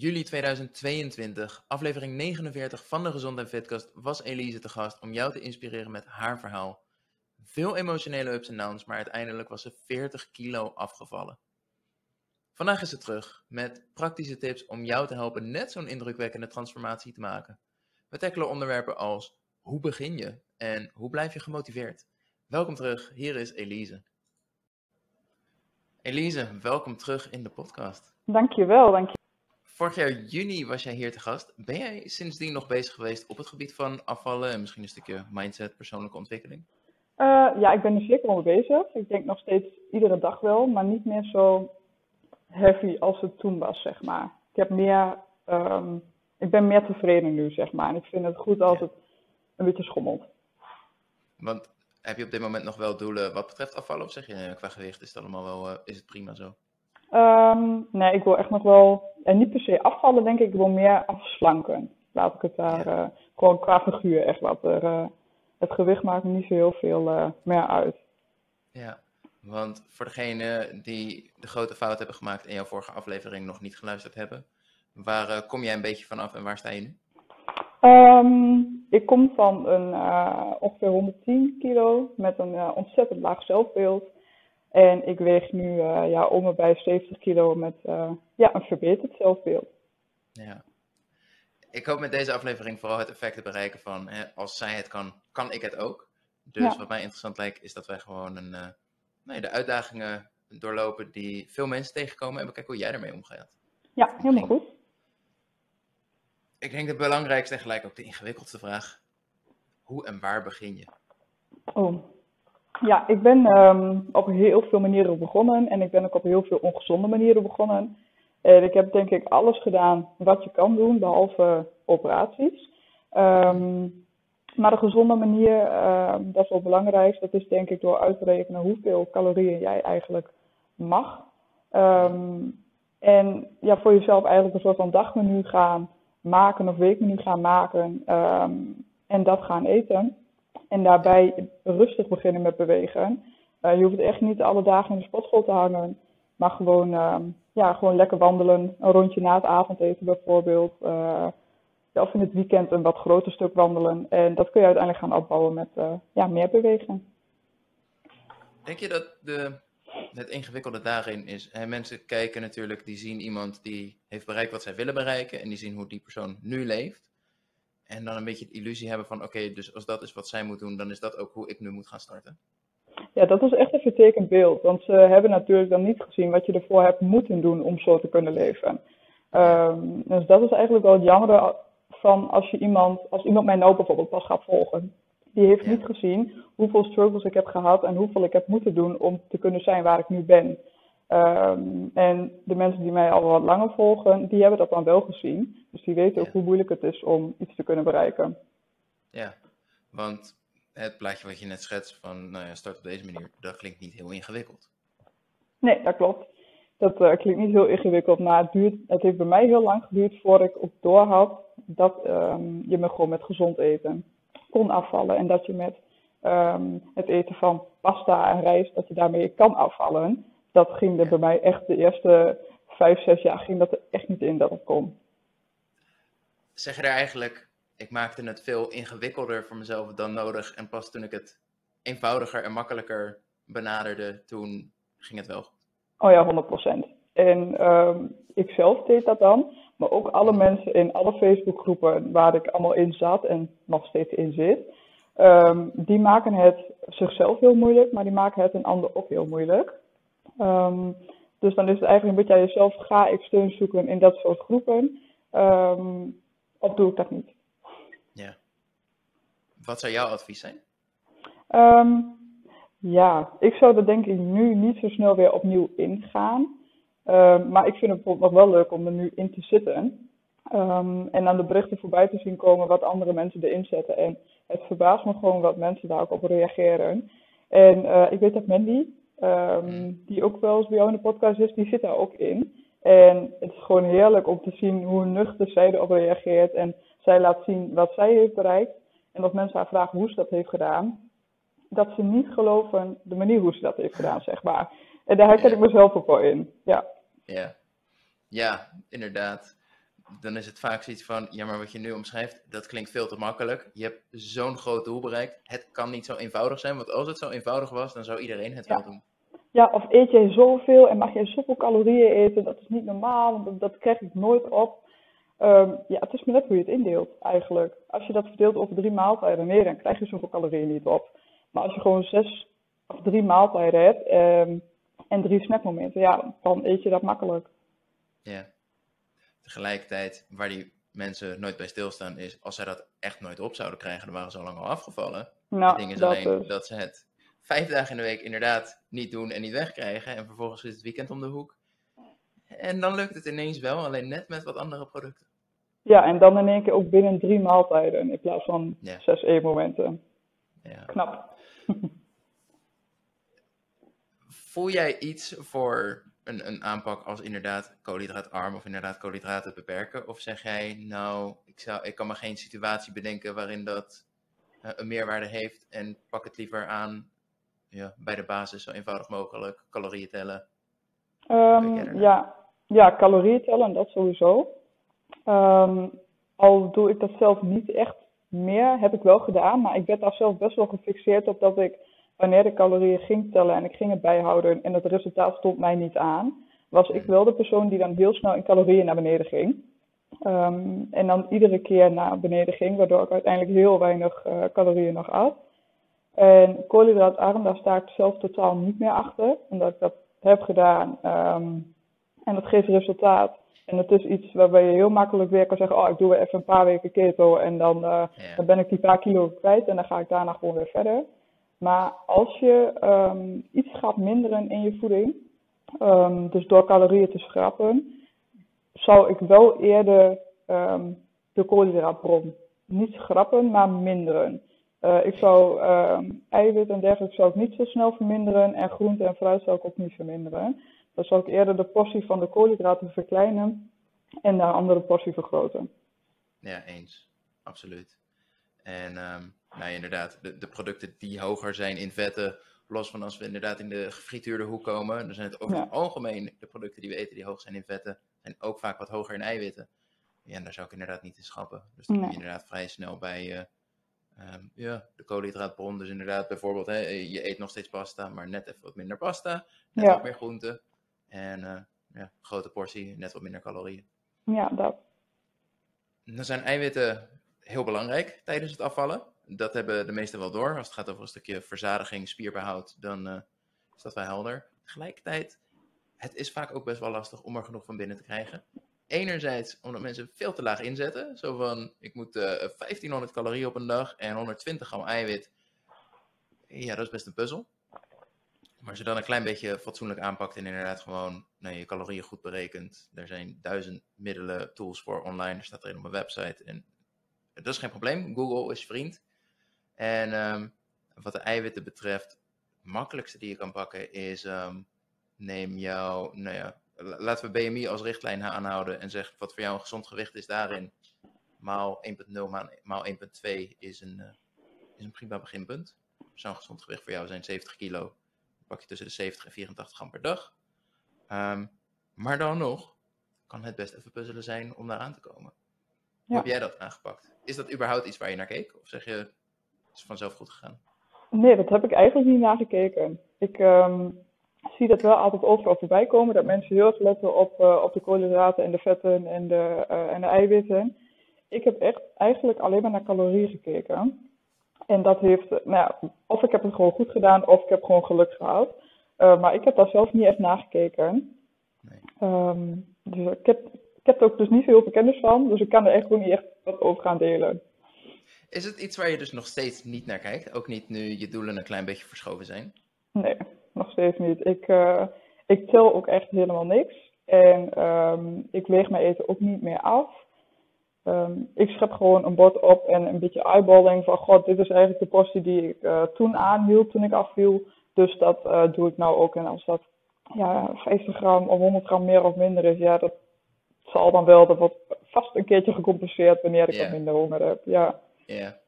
Juli 2022, aflevering 49 van de Gezond en Fitcast, was Elise te gast om jou te inspireren met haar verhaal. Veel emotionele ups en downs, maar uiteindelijk was ze 40 kilo afgevallen. Vandaag is ze terug met praktische tips om jou te helpen net zo'n indrukwekkende transformatie te maken. We tackelen onderwerpen als hoe begin je en hoe blijf je gemotiveerd. Welkom terug, hier is Elise. Elise, welkom terug in de podcast. Dankjewel, dankjewel. Vorig jaar juni was jij hier te gast. Ben jij sindsdien nog bezig geweest op het gebied van afvallen en misschien een stukje mindset, persoonlijke ontwikkeling? Uh, ja, ik ben er zeker mee bezig. Ik denk nog steeds iedere dag wel, maar niet meer zo heavy als het toen was, zeg maar. Ik heb meer, um, ik ben meer tevreden nu, zeg maar. En ik vind het goed als het een beetje schommelt. Want heb je op dit moment nog wel doelen wat betreft afvallen? Of zeg je qua gewicht is het allemaal wel, uh, is het prima zo? Um, nee, ik wil echt nog wel, en niet per se afvallen denk ik, ik wil meer afslanken. Laat ik het daar, uh, gewoon qua figuur echt wat. Er, uh, het gewicht maakt niet zo heel veel uh, meer uit. Ja, want voor degenen die de grote fout hebben gemaakt en jouw vorige aflevering nog niet geluisterd hebben, waar kom jij een beetje vanaf en waar sta je nu? Um, ik kom van een ongeveer 110 kilo met een ontzettend laag zelfbeeld. En ik weeg nu uh, ja, om en bij 70 kilo met uh, ja, een verbeterd zelfbeeld. Ja. Ik hoop met deze aflevering vooral het effect te bereiken van hè, als zij het kan, kan ik het ook. Dus ja. wat mij interessant lijkt is dat wij gewoon een, uh, nee, de uitdagingen doorlopen die veel mensen tegenkomen en bekijken hoe jij ermee omgaat. Ja, helemaal goed. Ik denk de belangrijkste en gelijk ook de ingewikkeldste vraag. Hoe en waar begin je? Oh, ja, ik ben um, op heel veel manieren begonnen en ik ben ook op heel veel ongezonde manieren begonnen. En ik heb denk ik alles gedaan wat je kan doen, behalve operaties. Um, maar de gezonde manier, uh, dat is wel belangrijk, dat is denk ik door uit te rekenen hoeveel calorieën jij eigenlijk mag. En ja, voor jezelf eigenlijk een soort van dagmenu gaan maken of weekmenu gaan maken en dat gaan eten. En daarbij rustig beginnen met bewegen. Uh, je hoeft echt niet alle dagen in de sportschool te hangen. Maar gewoon, uh, ja, gewoon lekker wandelen. Een rondje na het avondeten bijvoorbeeld. Of in het weekend een wat groter stuk wandelen. En dat kun je uiteindelijk gaan opbouwen met ja, meer bewegen. Denk je dat de, het ingewikkelde daarin is? Mensen kijken natuurlijk, die zien iemand die heeft bereikt wat zij willen bereiken. En die zien hoe die persoon nu leeft. En dan een beetje de illusie hebben van, oké, okay, dus als dat is wat zij moet doen, dan is dat ook hoe ik nu moet gaan starten. Ja, dat is echt een vertekend beeld. Want ze hebben natuurlijk dan niet gezien wat je ervoor hebt moeten doen om zo te kunnen leven. Um, dus dat is eigenlijk wel het jammer van als je iemand, als iemand mij nou bijvoorbeeld pas gaat volgen. Die heeft ja. niet gezien hoeveel struggles ik heb gehad en hoeveel ik heb moeten doen om te kunnen zijn waar ik nu ben. Um, en de mensen die mij al wat langer volgen, die hebben dat dan wel gezien. Dus die weten ook ja. hoe moeilijk het is om iets te kunnen bereiken. Ja, want het plaatje wat je net schetst van nou ja, start op deze manier, dat klinkt niet heel ingewikkeld. Nee, dat klopt. Dat uh, klinkt niet heel ingewikkeld, maar het, duurt, het heeft bij mij heel lang geduurd voordat ik ook door had dat um, je me gewoon met gezond eten kon afvallen. En dat je met um, het eten van pasta en rijst, dat je daarmee kan afvallen dat ging er bij mij echt de eerste vijf, zes jaar ging dat er echt niet in dat het kon. Zeg je daar eigenlijk, ik maakte het veel ingewikkelder voor mezelf dan nodig en pas toen ik het eenvoudiger en makkelijker benaderde, toen ging het wel goed? Oh ja, 100 procent. En um, ik zelf deed dat dan, maar ook alle mensen in alle Facebookgroepen waar ik allemaal in zat en nog steeds in zit, um, die maken het zichzelf heel moeilijk, maar die maken het een ander ook heel moeilijk. Um, dus dan is het eigenlijk een beetje aan jezelf, ga ik steun zoeken in dat soort groepen? Um, of doe ik dat niet? Ja. Wat zou jouw advies zijn? Um, ja, ik zou er denk ik nu niet zo snel weer opnieuw ingaan. maar ik vind het bijvoorbeeld nog wel leuk om er nu in te zitten. en aan de berichten voorbij te zien komen wat andere mensen erin zetten. En het verbaast me gewoon wat mensen daar ook op reageren. En uh, ik weet dat Mandy, Um, die ook wel eens bij jou in de podcast is, die zit daar ook in. En het is gewoon heerlijk om te zien hoe nuchter zij erop reageert. En zij laat zien wat zij heeft bereikt. En als mensen haar vragen hoe ze dat heeft gedaan, dat ze niet geloven de manier hoe ze dat heeft gedaan, zeg maar. En daar herken ik mezelf ook wel in. Ja, ja. ja inderdaad. Dan is het vaak zoiets van, ja, maar wat je nu omschrijft, dat klinkt veel te makkelijk. Je hebt zo'n groot doel bereikt. Het kan niet zo eenvoudig zijn, want als het zo eenvoudig was, dan zou iedereen het wel doen. Ja, of eet je zoveel en mag je zoveel calorieën eten, dat is niet normaal, want dat, krijg ik nooit op. Ehm, ja, het is maar net hoe je het indeelt eigenlijk. Als je dat verdeelt over drie maaltijden, nee, dan krijg je zoveel calorieën niet op. Maar als je gewoon zes of drie maaltijden hebt ehm, en drie snackmomenten, ja, dan eet je dat makkelijk. Ja. Tegelijkertijd, waar die mensen nooit bij stilstaan, is als zij dat echt nooit op zouden krijgen, dan waren ze al lang al afgevallen. Nou, het ding is dat alleen dus. dat ze het vijf dagen in de week inderdaad niet doen en niet wegkrijgen. En vervolgens is het weekend om de hoek. En dan lukt het ineens wel, alleen net met wat andere producten. Ja, en dan in één keer ook binnen drie maaltijden in plaats van Ja. zes eetmomenten. Ja. Knap. Voel jij iets voor een, een aanpak als inderdaad koolhydraatarm of inderdaad koolhydraten beperken? Of zeg jij, nou, ik, zou, ik kan me geen situatie bedenken waarin dat eh, een meerwaarde heeft en pak het liever aan ja, bij de basis zo eenvoudig mogelijk, calorieën tellen. Ehm, ja, ja, calorieën tellen, dat sowieso. Ehm, al doe ik dat zelf niet echt meer, heb ik wel gedaan, maar ik werd daar zelf best wel gefixeerd op dat ik wanneer de calorieën ging tellen en ik ging het bijhouden en het resultaat stond mij niet aan, was ik wel de persoon die dan heel snel in calorieën naar beneden ging. Ehm, en dan iedere keer naar beneden ging, waardoor ik uiteindelijk heel weinig eh, calorieën nog at. En koolhydraatarm, daar sta ik zelf totaal niet meer achter, omdat ik dat heb gedaan. ehm, en dat geeft resultaat. En het is iets waarbij je heel makkelijk weer kan zeggen, oh, ik doe weer even een paar weken keto en dan, eh, Ja. dan ben ik die paar kilo kwijt en dan ga ik daarna gewoon weer verder. Maar als je ehm, iets gaat minderen in je voeding, ehm, dus door calorieën te schrappen, zou ik wel eerder ehm, de koolhydraatbron niet schrappen, maar minderen. Eh, ik zou eiwit en dergelijke zou ik niet zo snel verminderen en groente en fruit zou ik ook niet verminderen. Dan zou ik eerder de portie van de koolhydraten verkleinen en de andere portie vergroten. Ja, eens. Absoluut. En nou ja, inderdaad, de, de producten die hoger zijn in vetten, los van als we inderdaad in de gefrituurde hoek komen, dan zijn het over Ja. het algemeen de producten die we eten die hoog zijn in vetten, zijn ook vaak wat hoger in eiwitten. Ja, en daar zou ik inderdaad niet in schappen. Dus dan kom je Nee. inderdaad vrij snel bij ehm, ja, de koolhydraatbron. Dus inderdaad, bijvoorbeeld, hè, je eet nog steeds pasta, maar net even wat minder pasta, net Ja. wat meer groente. En eh, ja, grote portie, net wat minder calorieën. Ja, dat. Dan zijn eiwitten heel belangrijk tijdens het afvallen. Dat hebben de meesten wel door. Als het gaat over een stukje verzadiging, spierbehoud, dan eh, is dat wel helder. Tegelijkertijd, het is vaak ook best wel lastig om er genoeg van binnen te krijgen. Enerzijds omdat mensen veel te laag inzetten. Zo van, ik moet eh 1500 calorieën op een dag en 120 gram eiwit. Ja, dat is best een puzzel. Maar als je dan een klein beetje fatsoenlijk aanpakt en inderdaad gewoon nou, je calorieën goed berekent. Er zijn duizend middelen, tools voor online. Er staat er een op mijn website. En dat is geen probleem. Google is vriend. En ehm, wat de eiwitten betreft, het makkelijkste die je kan pakken is ehm, neem jouw, nou ja, la- laten we BMI als richtlijn aanhouden en zeg wat voor jou een gezond gewicht is daarin. Maal 1.0 maal- maal 1.2 is een, eh, is een prima beginpunt. Zo'n gezond gewicht voor jou zijn 70 kilo. Dan pak je tussen de 70 en 84 gram per dag. Ehm, maar dan nog kan het best even puzzelen zijn om daar aan te komen. Hoe heb jij dat aangepakt? Is dat überhaupt iets waar je naar keek? Of zeg je, het is vanzelf goed gegaan? Nee, dat heb ik eigenlijk niet nagekeken. Ik ehm, zie dat wel altijd overal voorbij komen, dat mensen heel erg letten op, eh, op de koolhydraten en de vetten en de, eh, en de eiwitten. Ik heb echt eigenlijk alleen maar naar calorieën gekeken. En dat heeft, eh, nou ja, of ik heb het gewoon goed gedaan, of ik heb gewoon geluk gehad. Eh, maar ik heb daar zelf niet echt nagekeken. Nee. Ehm, dus ik heb, heb er ook dus niet heel veel kennis van, dus ik kan er echt gewoon niet echt wat over gaan delen. Is het iets waar je dus nog steeds niet naar kijkt? Ook niet nu je doelen een klein beetje verschoven zijn? Nee, nog steeds niet. Ik, eh, ik tel ook echt helemaal niks. En ehm, ik weeg mijn eten ook niet meer af. Ehm, ik schep gewoon een bord op en een beetje eyeballing van, god, dit is eigenlijk de portie die ik eh, toen aanhield, toen ik afviel. Dus dat eh, doe ik nou ook. En als dat ja, 50 gram of 100 gram meer of minder is, ja, dat zal dan wel. Dat wordt vast een keertje gecompenseerd wanneer ik wat minder honger heb. Ja, Ja.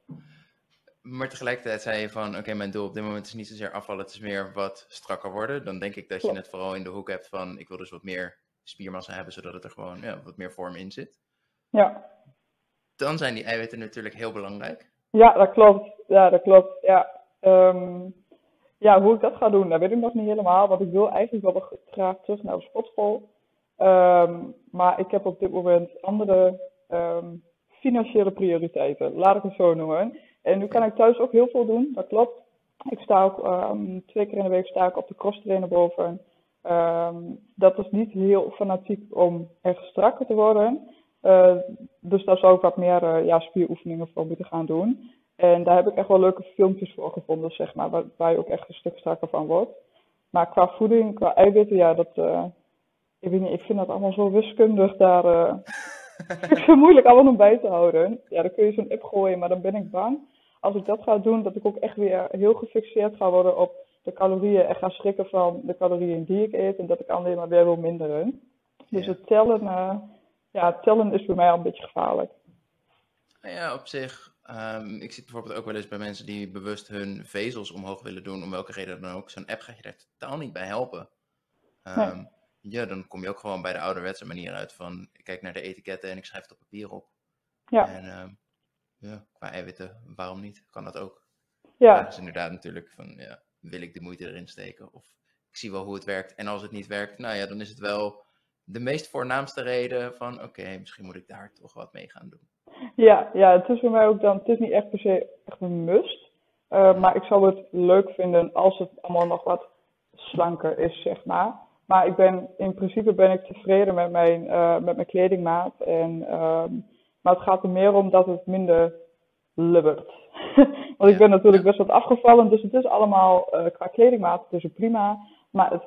Maar tegelijkertijd zei je van, oké, mijn doel op dit moment is niet zozeer afvallen, het is meer wat strakker worden. Dan denk ik dat je het vooral in de hoek hebt van, ik wil dus wat meer spiermassa hebben, zodat het er gewoon ja, wat meer vorm in zit. Ja. Dan zijn die eiwitten natuurlijk heel belangrijk. Ja, dat klopt. Ja, dat klopt. Ja. Ehm, ja, hoe ik dat ga doen, dat weet ik nog niet helemaal. Want ik wil eigenlijk wel graag terug naar de sportschool. Ehm, maar ik heb op dit moment andere ehm, financiële prioriteiten, laat ik het zo noemen. En nu kan ik thuis ook heel veel doen, dat klopt. Ik sta ook twee keer in de week sta ik op de cross trainer boven. dat is niet heel fanatiek om echt strakker te worden. Uh, dus daar zou ik wat meer uh, ja, spieroefeningen voor moeten gaan doen. En daar heb ik echt wel leuke filmpjes voor gevonden, zeg maar, waar, je ook echt een stuk strakker van wordt. Maar qua voeding, qua eiwitten, ja, dat, uh, ik weet niet, ik vind dat allemaal zo wiskundig daar. Uh, ik vind het moeilijk allemaal om bij te houden. Ja, dan kun je zo'n app gooien, maar dan ben ik bang. Als ik dat ga doen, dat ik ook echt weer heel gefixeerd ga worden op de calorieën en ga schrikken van de calorieën die ik eet. En dat ik alleen maar weer wil minderen. Dus het tellen, uh, ja, tellen is voor mij al een beetje gevaarlijk. Nou ja, op zich Um, ik zie bijvoorbeeld ook wel eens bij mensen die bewust hun vezels omhoog willen doen, om welke reden dan ook. Zo'n app gaat je daar totaal niet bij helpen. Um, Ja, dan kom je ook gewoon bij de ouderwetse manier uit van, ik kijk naar de etiketten en ik schrijf het op papier op. Ja. En um, ja, qua eiwitten, waarom niet? Kan dat ook? Ja. Dat is inderdaad natuurlijk van, ja, wil ik de moeite erin steken? Of ik zie wel hoe het werkt. En als het niet werkt, nou ja, dan is het wel de meest voornaamste reden van, oké, misschien moet ik daar toch wat mee gaan doen. Ja, ja, het is voor mij ook dan, het is niet echt per se echt een must. Uh, maar ik zou het leuk vinden als het allemaal nog wat slanker is, zeg maar. Maar ik ben, in principe ben ik tevreden met mijn, uh, met mijn kledingmaat. En, uh, maar het gaat er meer om dat het minder lubbert. Want ik ben natuurlijk best wat afgevallen, dus het is allemaal uh, qua kledingmaat dus prima. Maar het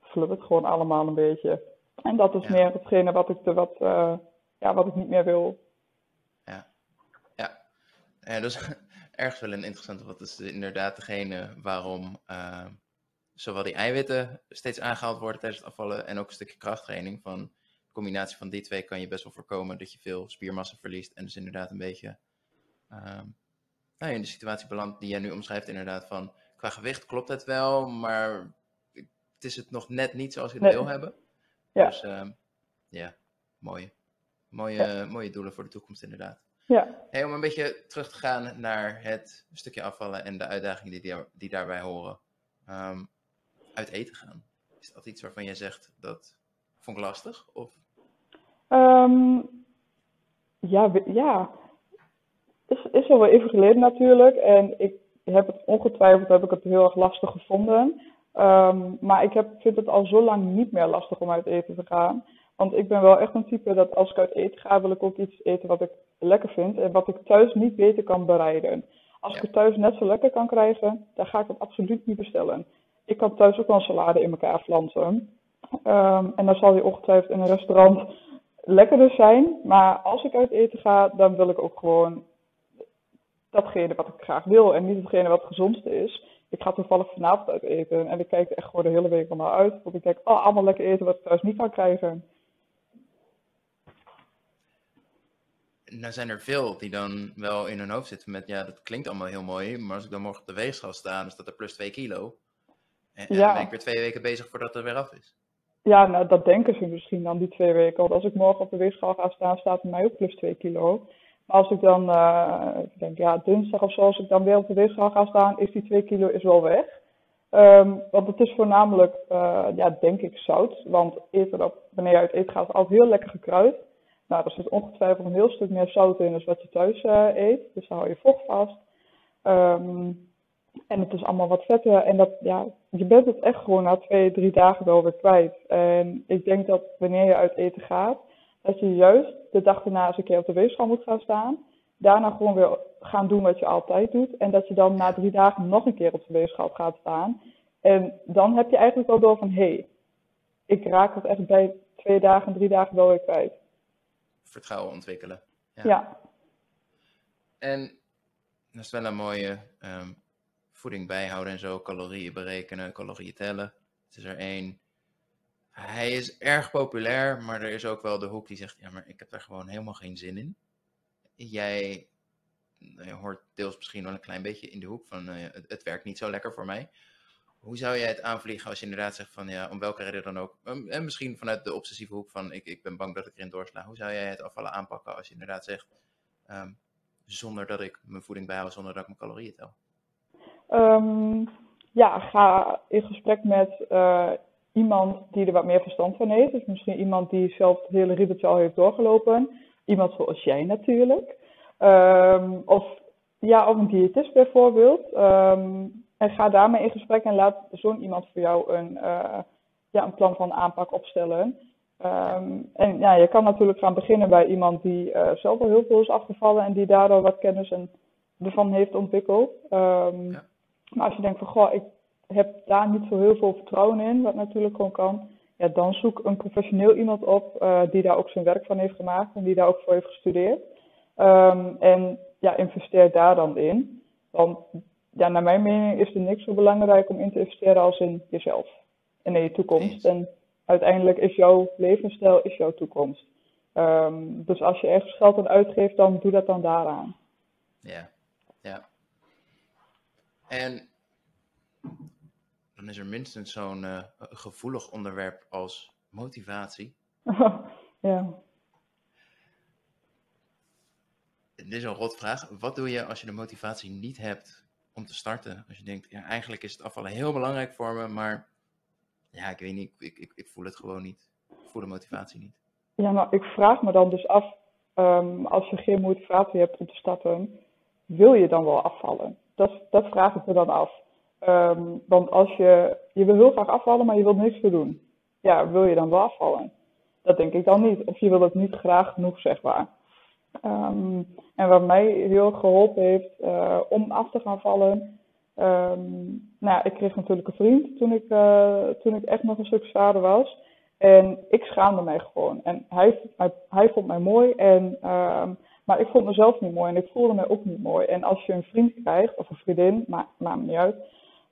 flubbert gewoon allemaal een beetje. En dat is meer hetgene wat ik, de, wat, ja, wat ik niet meer wil ja, dat is ergens wel een interessante, wat is inderdaad degene waarom uh, zowel die eiwitten steeds aangehaald worden tijdens het afvallen en ook een stukje krachttraining. Van de combinatie van die twee kan je best wel voorkomen dat je veel spiermassa verliest en dus inderdaad een beetje uh, nou, in de situatie belandt die jij nu omschrijft inderdaad van qua gewicht klopt het wel, maar het is het nog net niet zoals je het wil hebben. Ja. Dus uh, ja, mooie. Mooie, mooie doelen voor de toekomst inderdaad. Ja. Hey, om een beetje terug te gaan naar het stukje afvallen en de uitdagingen die, die daarbij horen. Um, uit eten gaan. Is dat iets waarvan jij zegt dat vond ik lastig? Of? Um, ja, ja. Is, is al wel even geleden natuurlijk. En ik heb het ongetwijfeld heb ik het heel erg lastig gevonden. Um, maar ik heb, vind het al zo lang niet meer lastig om uit eten te gaan. Want ik ben wel echt een type dat als ik uit eten ga, wil ik ook iets eten wat ik lekker vind en wat ik thuis niet beter kan bereiden. Als ik het thuis net zo lekker kan krijgen, dan ga ik het absoluut niet bestellen. Ik kan thuis ook wel een salade in elkaar flansen. Um, en dan zal die ongetwijfeld in een restaurant lekkerder zijn. Maar als ik uit eten ga, dan wil ik ook gewoon datgene wat ik graag wil en niet hetgene wat het gezondste is. Ik ga toevallig vanavond uit eten en ik kijk er echt gewoon de hele week al naar uit. Want ik denk, oh, allemaal lekker eten wat ik thuis niet kan krijgen. nou zijn er veel die dan wel in hun hoofd zitten met, ja, dat klinkt allemaal heel mooi, maar als ik dan morgen op de weegschaal sta, dan staat er plus 2 kilo. En, dan ben ik weer twee weken bezig voordat het weer af is. Ja, nou dat denken ze misschien dan die twee weken. Want als ik morgen op de weegschaal ga staan, staat er mij ook plus 2 kilo. Maar als ik dan, uh, ik denk ja, dinsdag of zo, als ik dan weer op de weegschaal ga staan, is die 2 kilo is wel weg. Um, want het is voornamelijk, uh, ja, denk ik, zout. Want op, wanneer je uit eten gaat, is altijd heel lekker gekruid. Nou, er zit ongetwijfeld een heel stuk meer zout in dan wat je thuis uh, eet. Dus dan hou je vocht vast. Um, en het is allemaal wat vetter. En dat, ja, je bent het echt gewoon na twee, drie dagen wel weer kwijt. En ik denk dat wanneer je uit eten gaat, dat je juist de dag daarna eens een keer op de weegschaal moet gaan staan. Daarna gewoon weer gaan doen wat je altijd doet. En dat je dan na drie dagen nog een keer op de weegschaal gaat staan. En dan heb je eigenlijk wel door van, hé, hey, ik raak het echt bij twee dagen, drie dagen wel weer kwijt vertrouwen ontwikkelen. Ja. ja. En dat is wel een mooie um, voeding bijhouden en zo, calorieën berekenen, calorieën tellen. Het is er één. Hij is erg populair, maar er is ook wel de hoek die zegt, ja, maar ik heb daar gewoon helemaal geen zin in. Jij je hoort deels misschien wel een klein beetje in de hoek van, uh, het, het, werkt niet zo lekker voor mij. Hoe zou jij het aanvliegen als je inderdaad zegt van ja, om welke reden dan ook, um, en misschien vanuit de obsessieve hoek van ik, ik ben bang dat ik erin doorsla. Hoe zou jij het afvallen aanpakken als je inderdaad zegt, ehm, zonder dat ik mijn voeding bijhoud, zonder dat ik mijn calorieën tel? Ehm, ja, ga in gesprek met uh, iemand die er wat meer verstand van heeft. Dus misschien iemand die zelf het hele riedeltje al heeft doorgelopen. Iemand zoals jij natuurlijk. Um, of, ja, of een diëtist bijvoorbeeld. Um, en ga daarmee in gesprek en laat zo'n iemand voor jou een, uh, ja, een plan van aanpak opstellen. En ja, je kan natuurlijk gaan beginnen bij iemand die uh, zelf al heel veel is afgevallen en die daardoor wat kennis en ervan heeft ontwikkeld. Ja. Maar als je denkt van, goh, ik heb daar niet zo heel veel vertrouwen in, wat natuurlijk gewoon kan, ja, dan zoek een professioneel iemand op uh, die daar ook zijn werk van heeft gemaakt en die daar ook voor heeft gestudeerd. Um, en ja, investeer daar dan in. Want ja, naar mijn mening is er niks zo belangrijk om in te investeren als in jezelf en in je toekomst. En uiteindelijk is jouw levensstijl is jouw toekomst. Um, dus als je ergens geld aan uitgeeft, dan doe dat dan daaraan. Ja, ja. En dan is er minstens zo'n uh, gevoelig onderwerp als motivatie. ja. Dit is een rotvraag. Wat doe je als je de motivatie niet hebt om te starten? Als je denkt, ja, eigenlijk is het afvallen heel belangrijk voor me, maar ja, ik weet niet, ik, ik, ik voel het gewoon niet. Ik voel de motivatie niet. Ja, nou, ik vraag me dan dus af, um, als je geen motivatie hebt om te starten, wil je dan wel afvallen? Dat, dat vraag ik me dan af. Um, want als je, je wil heel graag afvallen, maar je wilt niks te doen. Ja, wil je dan wel afvallen? Dat denk ik dan niet. Of je wil het niet graag genoeg, zeg maar. Um, en wat mij heel geholpen heeft uh, om af te gaan vallen. Um, nou, ik kreeg natuurlijk een vriend toen ik, uh, toen ik echt nog een stuk zwaarder was. En ik schaamde mij gewoon. En hij, hij, vond mij mooi. En maar ik vond mezelf niet mooi en ik voelde mij ook niet mooi. En als je een vriend krijgt, of een vriendin, maakt maakt me niet uit,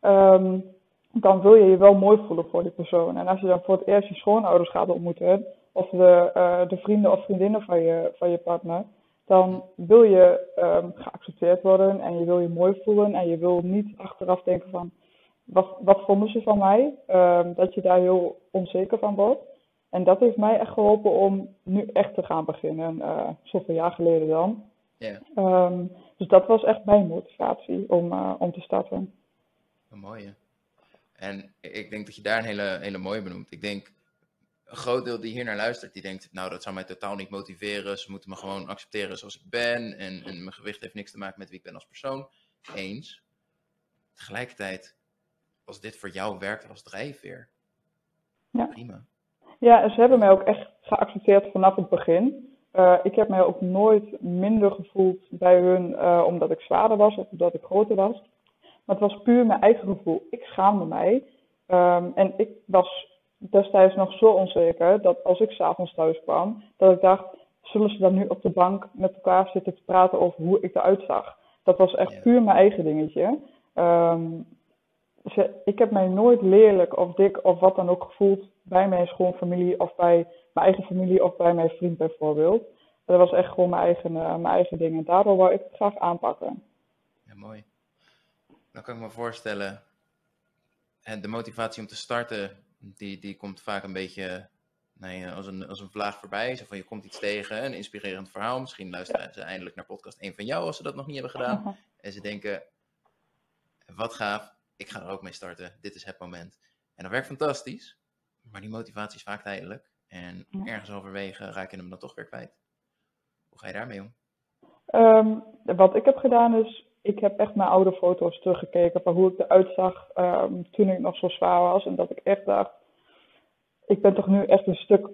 um, dan wil je je wel mooi voelen voor die persoon. En als je dan voor het eerst je schoonouders gaat ontmoeten, of de, uh, de vrienden of vriendinnen van je, van je partner, dan wil je um, geaccepteerd worden en je wil je mooi voelen en je wil niet achteraf denken van, wat, wat vonden ze van mij? Um, dat je daar heel onzeker van wordt. En dat heeft mij echt geholpen om nu echt te gaan beginnen, uh, zoveel jaar geleden dan. Yeah. Um, dus dat was echt mijn motivatie om, uh, om te starten. Een mooie. En ik denk dat je daar een hele, hele mooie benoemt. Ik denk, een groot deel die hier naar luistert, die denkt, nou dat zou mij totaal niet motiveren. Ze moeten me gewoon accepteren zoals ik ben. En, en mijn gewicht heeft niks te maken met wie ik ben als persoon. Eens. Tegelijkertijd, als dit voor jou werkt als drijfveer, ja. prima. Ja, en ze hebben mij ook echt geaccepteerd vanaf het begin. Uh, ik heb mij ook nooit minder gevoeld bij hun uh, omdat ik zwaarder was of omdat ik groter was. Maar het was puur mijn eigen gevoel. Ik schaamde mij. Um, en ik was destijds nog zo onzeker dat als ik s'avonds thuis kwam, dat ik dacht, zullen ze dan nu op de bank met elkaar zitten te praten over hoe ik eruit zag? Dat was echt Ja. puur mijn eigen dingetje. Um, ze, ik heb mij nooit lelijk of dik of wat dan ook gevoeld bij mijn schoonfamilie of bij mijn eigen familie of bij mijn vriend bijvoorbeeld. Dat was echt gewoon mijn eigen, uh, mijn eigen ding. En daardoor wou ik het graag aanpakken. Ja, mooi. Dan kan ik me voorstellen, en de motivatie om te starten, die, die komt vaak een beetje nee, als, een, als een vlaag voorbij. Zo van, je komt iets tegen, een inspirerend verhaal. Misschien luisteren ze eindelijk naar podcast 1 van jou als ze dat nog niet hebben gedaan. En ze denken, wat gaaf, ik ga er ook mee starten. Dit is het moment. En dat werkt fantastisch, maar die motivatie is vaak tijdelijk. En Ja. ergens halverwege raak je hem dan toch weer kwijt. Hoe ga je daarmee om? Um, wat ik heb gedaan is, ik heb echt mijn oude foto's teruggekeken van hoe ik eruit zag um, toen ik nog zo zwaar was. En dat ik echt dacht, ik ben toch nu echt een stuk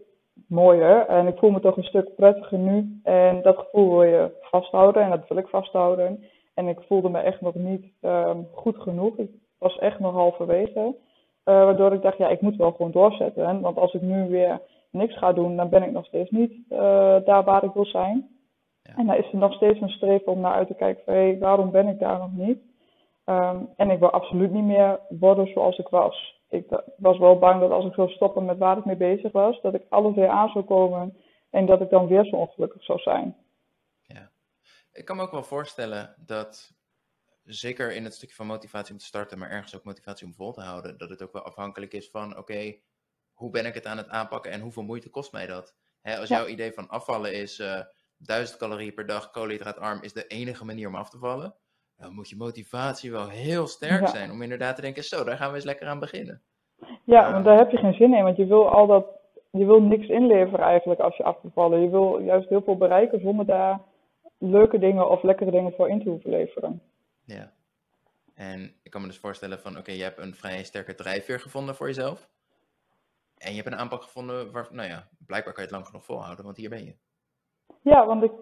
mooier en ik voel me toch een stuk prettiger nu. En dat gevoel wil je vasthouden en dat wil ik vasthouden. En ik voelde me echt nog niet um, goed genoeg. Ik was echt nog halverwege. Uh, waardoor ik dacht, ja, ik moet wel gewoon doorzetten. Want als ik nu weer niks ga doen, dan ben ik nog steeds niet uh, daar waar ik wil zijn. Ja. En dan is er nog steeds een streep om naar uit te kijken van, hé, hey, waarom ben ik daar nog niet? Um, en ik wil absoluut niet meer worden zoals ik was. Ik was wel bang dat als ik zou stoppen met waar ik mee bezig was, dat ik alles weer aan zou komen en dat ik dan weer zo ongelukkig zou zijn. Ja. Ik kan me ook wel voorstellen dat zeker in het stukje van motivatie om te starten, maar ergens ook motivatie om vol te houden, dat het ook wel afhankelijk is van, oké, hoe ben ik het aan het aanpakken en hoeveel moeite kost mij dat? Hè, als Ja. jouw idee van afvallen is eh 1000 calorieën per dag, koolhydraatarm is de enige manier om af te vallen, dan moet je motivatie wel heel sterk Ja. zijn om inderdaad te denken, zo, daar gaan we eens lekker aan beginnen. Ja, want daar heb je geen zin in, want je wil al dat, je wil niks inleveren eigenlijk als je af te vallen. Je wil juist heel veel bereiken zonder daar leuke dingen of lekkere dingen voor in te hoeven leveren. Ja. En ik kan me dus voorstellen van, oké, je hebt een vrij sterke drijfveer gevonden voor jezelf. En je hebt een aanpak gevonden waar, nou ja, blijkbaar kan je het lang genoeg volhouden, want hier ben je. Ja, want ik,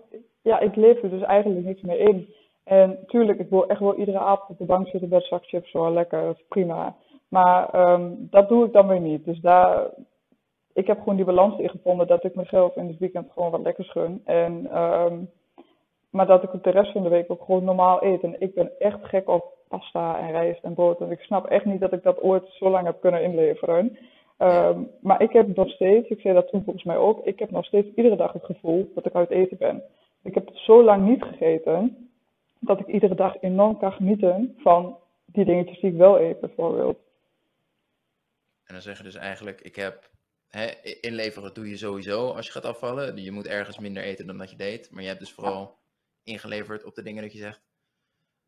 ja, ik leef er dus eigenlijk niks meer in. En tuurlijk, ik wil echt wel iedere avond op de bank zitten met zak chips, lekker, prima. Maar ehm, dat doe ik dan weer niet. Dus daar, ik heb gewoon die balans in gevonden dat ik mezelf in het weekend gewoon wat lekkers gun. En, ehm, maar dat ik het de rest van de week ook gewoon normaal eet. En ik ben echt gek op pasta en rijst en brood. En ik snap echt niet dat ik dat ooit zo lang heb kunnen inleveren. Ehm, maar ik heb nog steeds, ik zei dat toen volgens mij ook, ik heb nog steeds iedere dag het gevoel dat ik uit eten ben. Ik heb zo lang niet gegeten, dat ik iedere dag enorm kan genieten van die dingetjes die ik wel eet, bijvoorbeeld. En dan zeg je dus eigenlijk, ik heb, hè, inleveren doe je sowieso als je gaat afvallen. Je moet ergens minder eten dan dat je deed. Maar je hebt dus vooral ingeleverd op de dingen dat je zegt,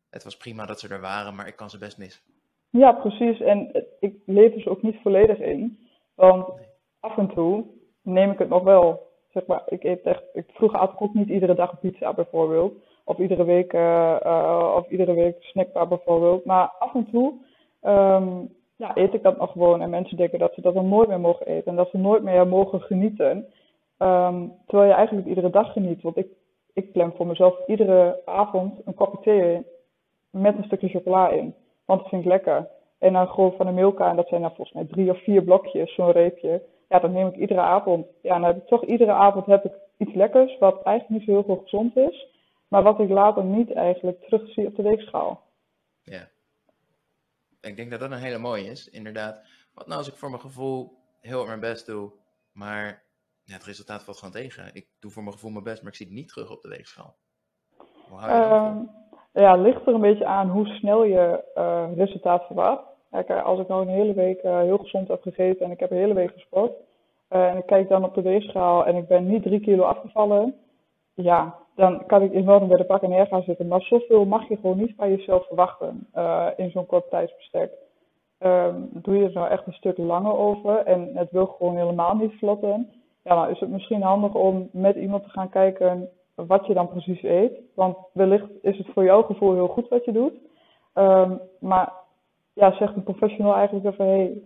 het was prima dat ze er waren, maar ik kan ze best missen. Ja, precies. En ik leef dus ook niet volledig in. Want Nee. af en toe neem ik het nog wel. Zeg maar, ik eet echt, ik, vroeger at ik ook niet iedere dag pizza bijvoorbeeld. Of iedere week, eh, of iedere week snackbar bijvoorbeeld. Maar af en toe ehm, ja, eet ik dat nog gewoon. En mensen denken dat ze dat dan nooit meer mogen eten. En dat ze nooit meer mogen genieten. Ehm, terwijl je eigenlijk iedere dag geniet. Want ik, ik plan voor mezelf iedere avond een kopje thee in met een stukje chocola in. Want dat vind ik lekker. En dan gewoon van de Milka, en dat zijn dan volgens mij drie of vier blokjes, zo'n reepje. Ja, dat neem ik iedere avond. Ja, dan heb ik toch iedere avond heb ik iets lekkers, wat eigenlijk niet zo heel veel gezond is. Maar wat ik later niet eigenlijk terugzie op de weegschaal. Ja. Ik denk dat dat een hele mooie is, inderdaad. Wat nou als ik voor mijn gevoel heel mijn best doe, maar ja, het resultaat valt gewoon tegen. Ik doe voor mijn gevoel mijn best, maar ik zie het niet terug op de weegschaal. Hoe hou je dat Ehm, ja, het ligt er een beetje aan hoe snel je eh, resultaat verwacht. Kijk, eh, als ik nou een hele week eh, heel gezond heb gegeten en ik heb een hele week gesport. en ik kijk dan op de weegschaal en ik ben niet drie kilo afgevallen. Ja, dan kan ik enorm bij de pak en neer gaan zitten. Maar zoveel mag je gewoon niet van jezelf verwachten in zo'n kort tijdsbestek. Ehm, doe je er nou echt een stuk langer over en het wil gewoon helemaal niet vlotten. Ja, dan is het misschien handig om met iemand te gaan kijken wat je dan precies eet. Want wellicht is het voor jouw gevoel heel goed wat je doet. Ehm, maar ja, zegt een professional eigenlijk even, hey,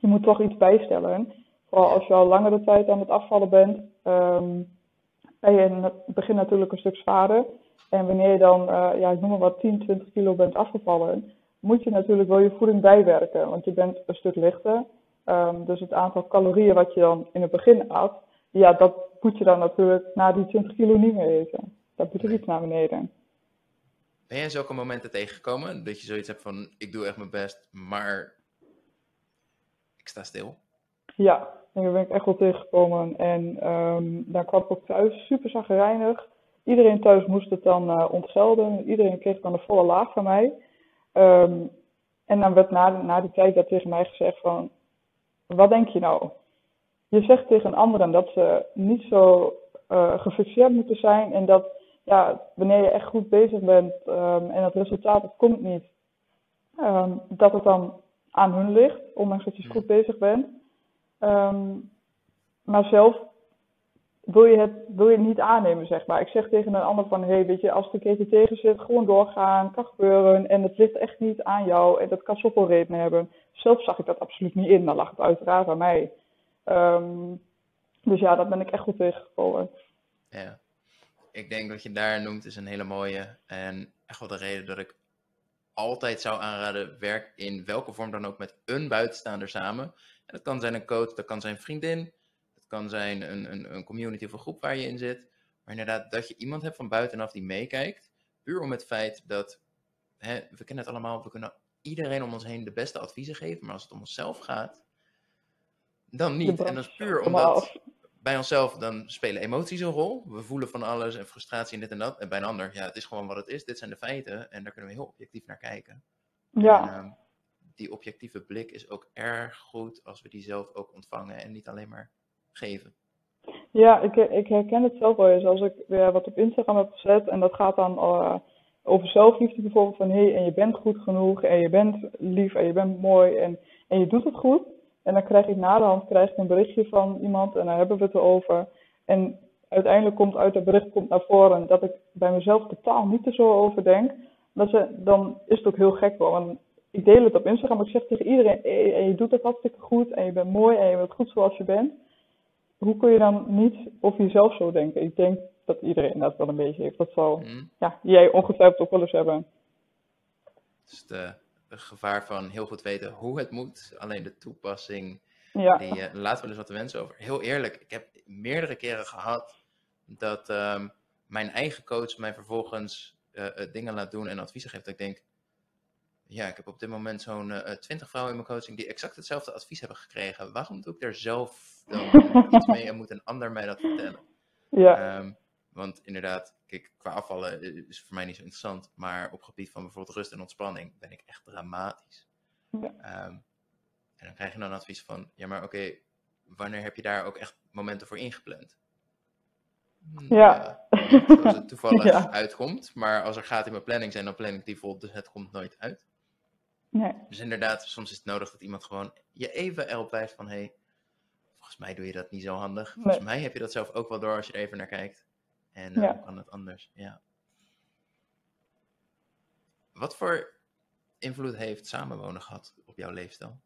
je moet toch iets bijstellen. Vooral als je al langere tijd aan het afvallen bent, ehm, ben je in het begin natuurlijk een stuk zwaarder. En wanneer je dan, eh, ja, ik noem maar wat, 10, 20 kilo bent afgevallen, moet je natuurlijk wel je voeding bijwerken. Want je bent een stuk lichter. Ehm, dus het aantal calorieën wat je dan in het begin at, ja, dat moet je dan natuurlijk na die 20 kilo niet meer eten. Dat moet er iets naar beneden. Ben jij zulke momenten tegengekomen dat je zoiets hebt van, ik doe echt mijn best, maar ik sta stil? Ja, daar ben ik echt wel tegengekomen. En ehm dan kwam ik ook thuis super zagrijnig. Iedereen thuis moest het dan eh, ontgelden. Iedereen kreeg dan een volle laag van mij. Ehm, en dan werd na, na die tijd dat tegen mij gezegd van, wat denk je nou? Je zegt tegen anderen dat ze niet zo eh, gefixeerd moeten zijn en dat ja, wanneer je echt goed bezig bent ehm, en het resultaat het komt niet, ehm, dat het dan aan hun ligt, ondanks dat je goed bezig bent. Ehm, maar zelf wil je, het, wil je het niet aannemen, zeg maar. Ik zeg tegen een ander van, hey, weet je, als de keten tegen zit, gewoon doorgaan, kan gebeuren. En het ligt echt niet aan jou en dat kan zoveel redenen hebben. Zelf zag ik dat absoluut niet in, dan lag het uiteraard aan mij. Ehm, dus ja, dat ben ik echt goed tegengekomen. Ja. Ik denk dat je daar noemt is een hele mooie. En echt wel de reden dat ik altijd zou aanraden, werk in welke vorm dan ook met een buitenstaander samen. En dat kan zijn een coach, dat kan zijn vriendin, dat kan zijn een, een, een community of een groep waar je in zit. Maar inderdaad, dat je iemand hebt van buitenaf die meekijkt. Puur om het feit dat, hè, we kennen het allemaal, we kunnen iedereen om ons heen de beste adviezen geven. Maar als het om onszelf gaat, dan niet. En dat is puur omdat bij onszelf, dan spelen emoties een rol. We voelen van alles en frustratie en dit en dat. En bij een ander, ja, het is gewoon wat het is. Dit zijn de feiten en daar kunnen we heel objectief naar kijken. Ja. En, ehm, die objectieve blik is ook erg goed als we die zelf ook ontvangen en niet alleen maar geven. Ja, ik, ik herken het zelf wel eens als ik weer wat op Instagram heb gezet en dat gaat dan uh, over zelfliefde bijvoorbeeld van hé, hey, en je bent goed genoeg en je bent lief en je bent mooi en, en je doet het goed. En dan krijg ik na de hand een berichtje van iemand en daar hebben we het erover. En uiteindelijk komt uit dat bericht komt naar voren dat ik bij mezelf totaal niet er zo over denk. Dat ze, dan is het ook heel gek wel. Want ik deel het op Instagram, maar ik zeg tegen iedereen, en je doet het hartstikke goed en je bent mooi en je bent goed zoals je bent. Hoe kun je dan niet over jezelf zo denken? Ik denk dat iedereen dat wel een beetje heeft. Dat zal Mhm. ja, jij ongetwijfeld ook wel eens hebben. Dus de, de gevaar van heel goed weten hoe het moet, alleen de toepassing, Ja, die eh, laat wel eens wat te wensen over. Heel eerlijk, ik heb meerdere keren gehad dat ehm, mijn eigen coach mij vervolgens eh, eh, dingen laat doen en adviezen geeft. Dat ik denk, ja, ik heb op dit moment zo'n twintig vrouwen in mijn coaching die exact hetzelfde advies hebben gekregen. Waarom doe ik daar zelf dan iets mee en moet een ander mij dat vertellen? ja, Ehm, want inderdaad, kijk, qua afvallen is voor mij niet zo interessant. Maar op gebied van bijvoorbeeld rust en ontspanning ben ik echt dramatisch. Ja. Ehm, en dan krijg je dan advies van, ja maar oké, wanneer heb je daar ook echt momenten voor ingepland? Hm, Ja. als het toevallig Ja. uitkomt. Maar als er gaat in mijn planning zijn, dan plan ik die vol, dus het komt nooit uit. nee, Dus inderdaad, soms is het nodig dat iemand gewoon je even erop wijst van, hé, hey, volgens mij doe je dat niet zo handig. Volgens Nee. mij heb je dat zelf ook wel door als je er even naar kijkt. En Ja. hoe kan het anders? Ja. Wat voor invloed heeft samenwonen gehad op jouw leefstijl?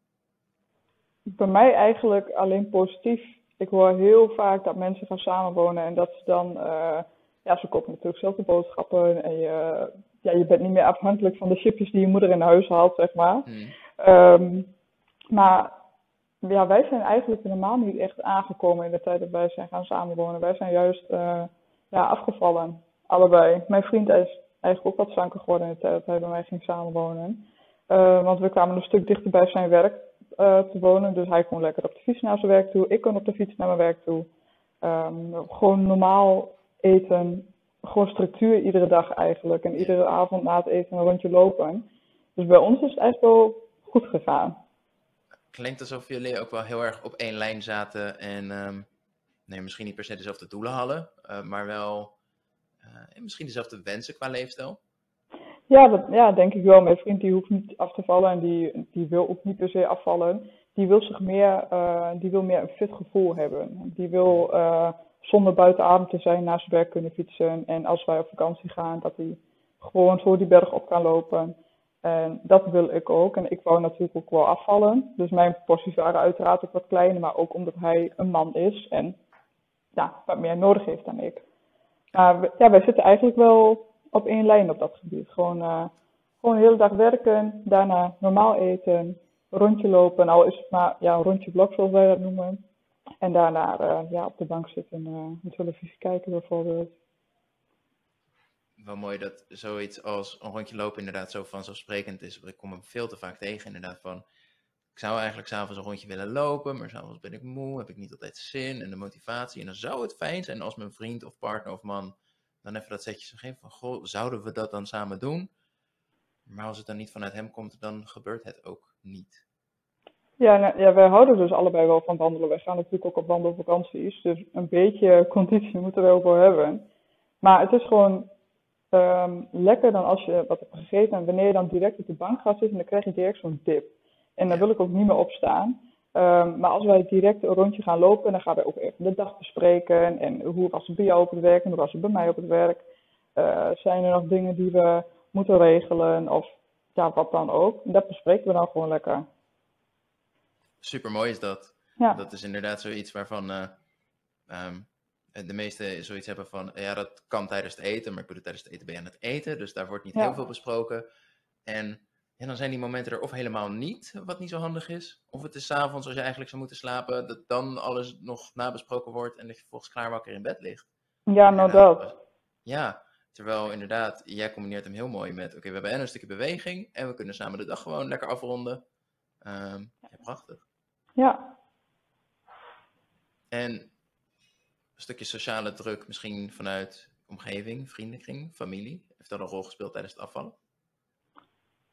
bij mij eigenlijk alleen positief. Ik hoor heel vaak dat mensen gaan samenwonen en dat ze dan, eh, ja, ze kopen natuurlijk zelf de boodschappen en je, ja, je bent niet meer afhankelijk van de chipjes die je moeder in huis haalt, zeg maar. Hm. Ehm, maar ja, wij zijn eigenlijk helemaal niet echt aangekomen in de tijd dat wij zijn gaan samenwonen. Wij zijn juist eh, ja, afgevallen, allebei. Mijn vriend is eigenlijk ook wat zwanger geworden in dat hij bij mij ging samenwonen. Eh, want we kwamen een stuk dichter bij zijn werk eh, te wonen. Dus hij kon lekker op de fiets naar zijn werk toe. Ik kon op de fiets naar mijn werk toe. Ehm, gewoon normaal eten. Gewoon structuur iedere dag eigenlijk. En iedere avond na het eten een rondje lopen. Dus bij ons is het eigenlijk wel goed gegaan. Klinkt alsof jullie ook wel heel erg op één lijn zaten en ehm, nee, misschien niet per se dezelfde doelen hadden, eh, maar wel eh, misschien dezelfde wensen qua leefstijl. Ja, dat, ja, denk ik wel. Mijn vriend die hoeft niet af te vallen en die, die wil ook niet per se afvallen. Die wil zich meer, eh, die wil meer een fit gevoel hebben. Die wil zonder buiten adem te zijn naar zijn werk kunnen fietsen. En als wij op vakantie gaan, dat hij gewoon zo die berg op kan lopen. En dat wil ik ook. En ik wou natuurlijk ook wel afvallen. Dus mijn porties waren uiteraard ook wat kleiner, maar ook omdat hij een man is en ja, wat meer nodig heeft dan ik. Maar ja, wij zitten eigenlijk wel op één lijn op dat gebied. Gewoon, eh, gewoon de hele dag werken, daarna normaal eten, rondje lopen, al is het maar ja, een rondje blok zoals wij dat noemen. En daarna eh, ja, op de bank zitten en uh, televisie kijken bijvoorbeeld. Wel mooi dat zoiets als een rondje lopen inderdaad zo vanzelfsprekend is. Ik kom hem veel te vaak tegen inderdaad van, ik zou eigenlijk s'avonds een rondje willen lopen, maar s'avonds ben ik moe, heb ik niet altijd zin en de motivatie. En dan zou het fijn zijn als mijn vriend of partner of man dan even dat setje zou geven van, goh, zouden we dat dan samen doen? Maar als het dan niet vanuit hem komt, dan gebeurt het ook niet. Ja, nou, ja, wij houden dus allebei wel van wandelen. Wij gaan natuurlijk ook op wandelvakanties. Dus een beetje conditie moeten we ook wel hebben. Maar het is gewoon ehm, lekker dan als je wat hebt gegeten en wanneer je dan direct op de bank gaat zitten, dan krijg je direct zo'n dip. En dan Ja. wil ik ook niet meer opstaan. Ehm, maar als wij direct een rondje gaan lopen, dan gaan wij ook even de dag bespreken. En hoe was het bij jou op het werk en hoe was het bij mij op het werk? Eh, zijn er nog dingen die we moeten regelen of ja, wat dan ook? En dat bespreken we dan gewoon lekker. Super mooi is dat. Ja. Dat is inderdaad zoiets waarvan eh, ehm, de meesten zoiets hebben van, ja, dat kan tijdens het eten, maar ik bedoel, tijdens het eten ben je aan het eten, dus daar wordt niet Ja. heel veel besproken. En ja, dan zijn die momenten er of helemaal niet, wat niet zo handig is, of het is 's avonds als je eigenlijk zou moeten slapen, dat dan alles nog nabesproken wordt en dat je volgens klaar wakker in bed ligt. Ja, no doubt. Ja, terwijl inderdaad, jij combineert hem heel mooi met, oké, we hebben en een stukje beweging en we kunnen samen de dag gewoon lekker afronden. Ehm, ja, prachtig. Ja, En stukje sociale druk, misschien vanuit omgeving, vriendenkring, familie? Heeft dat een rol gespeeld tijdens het afvallen?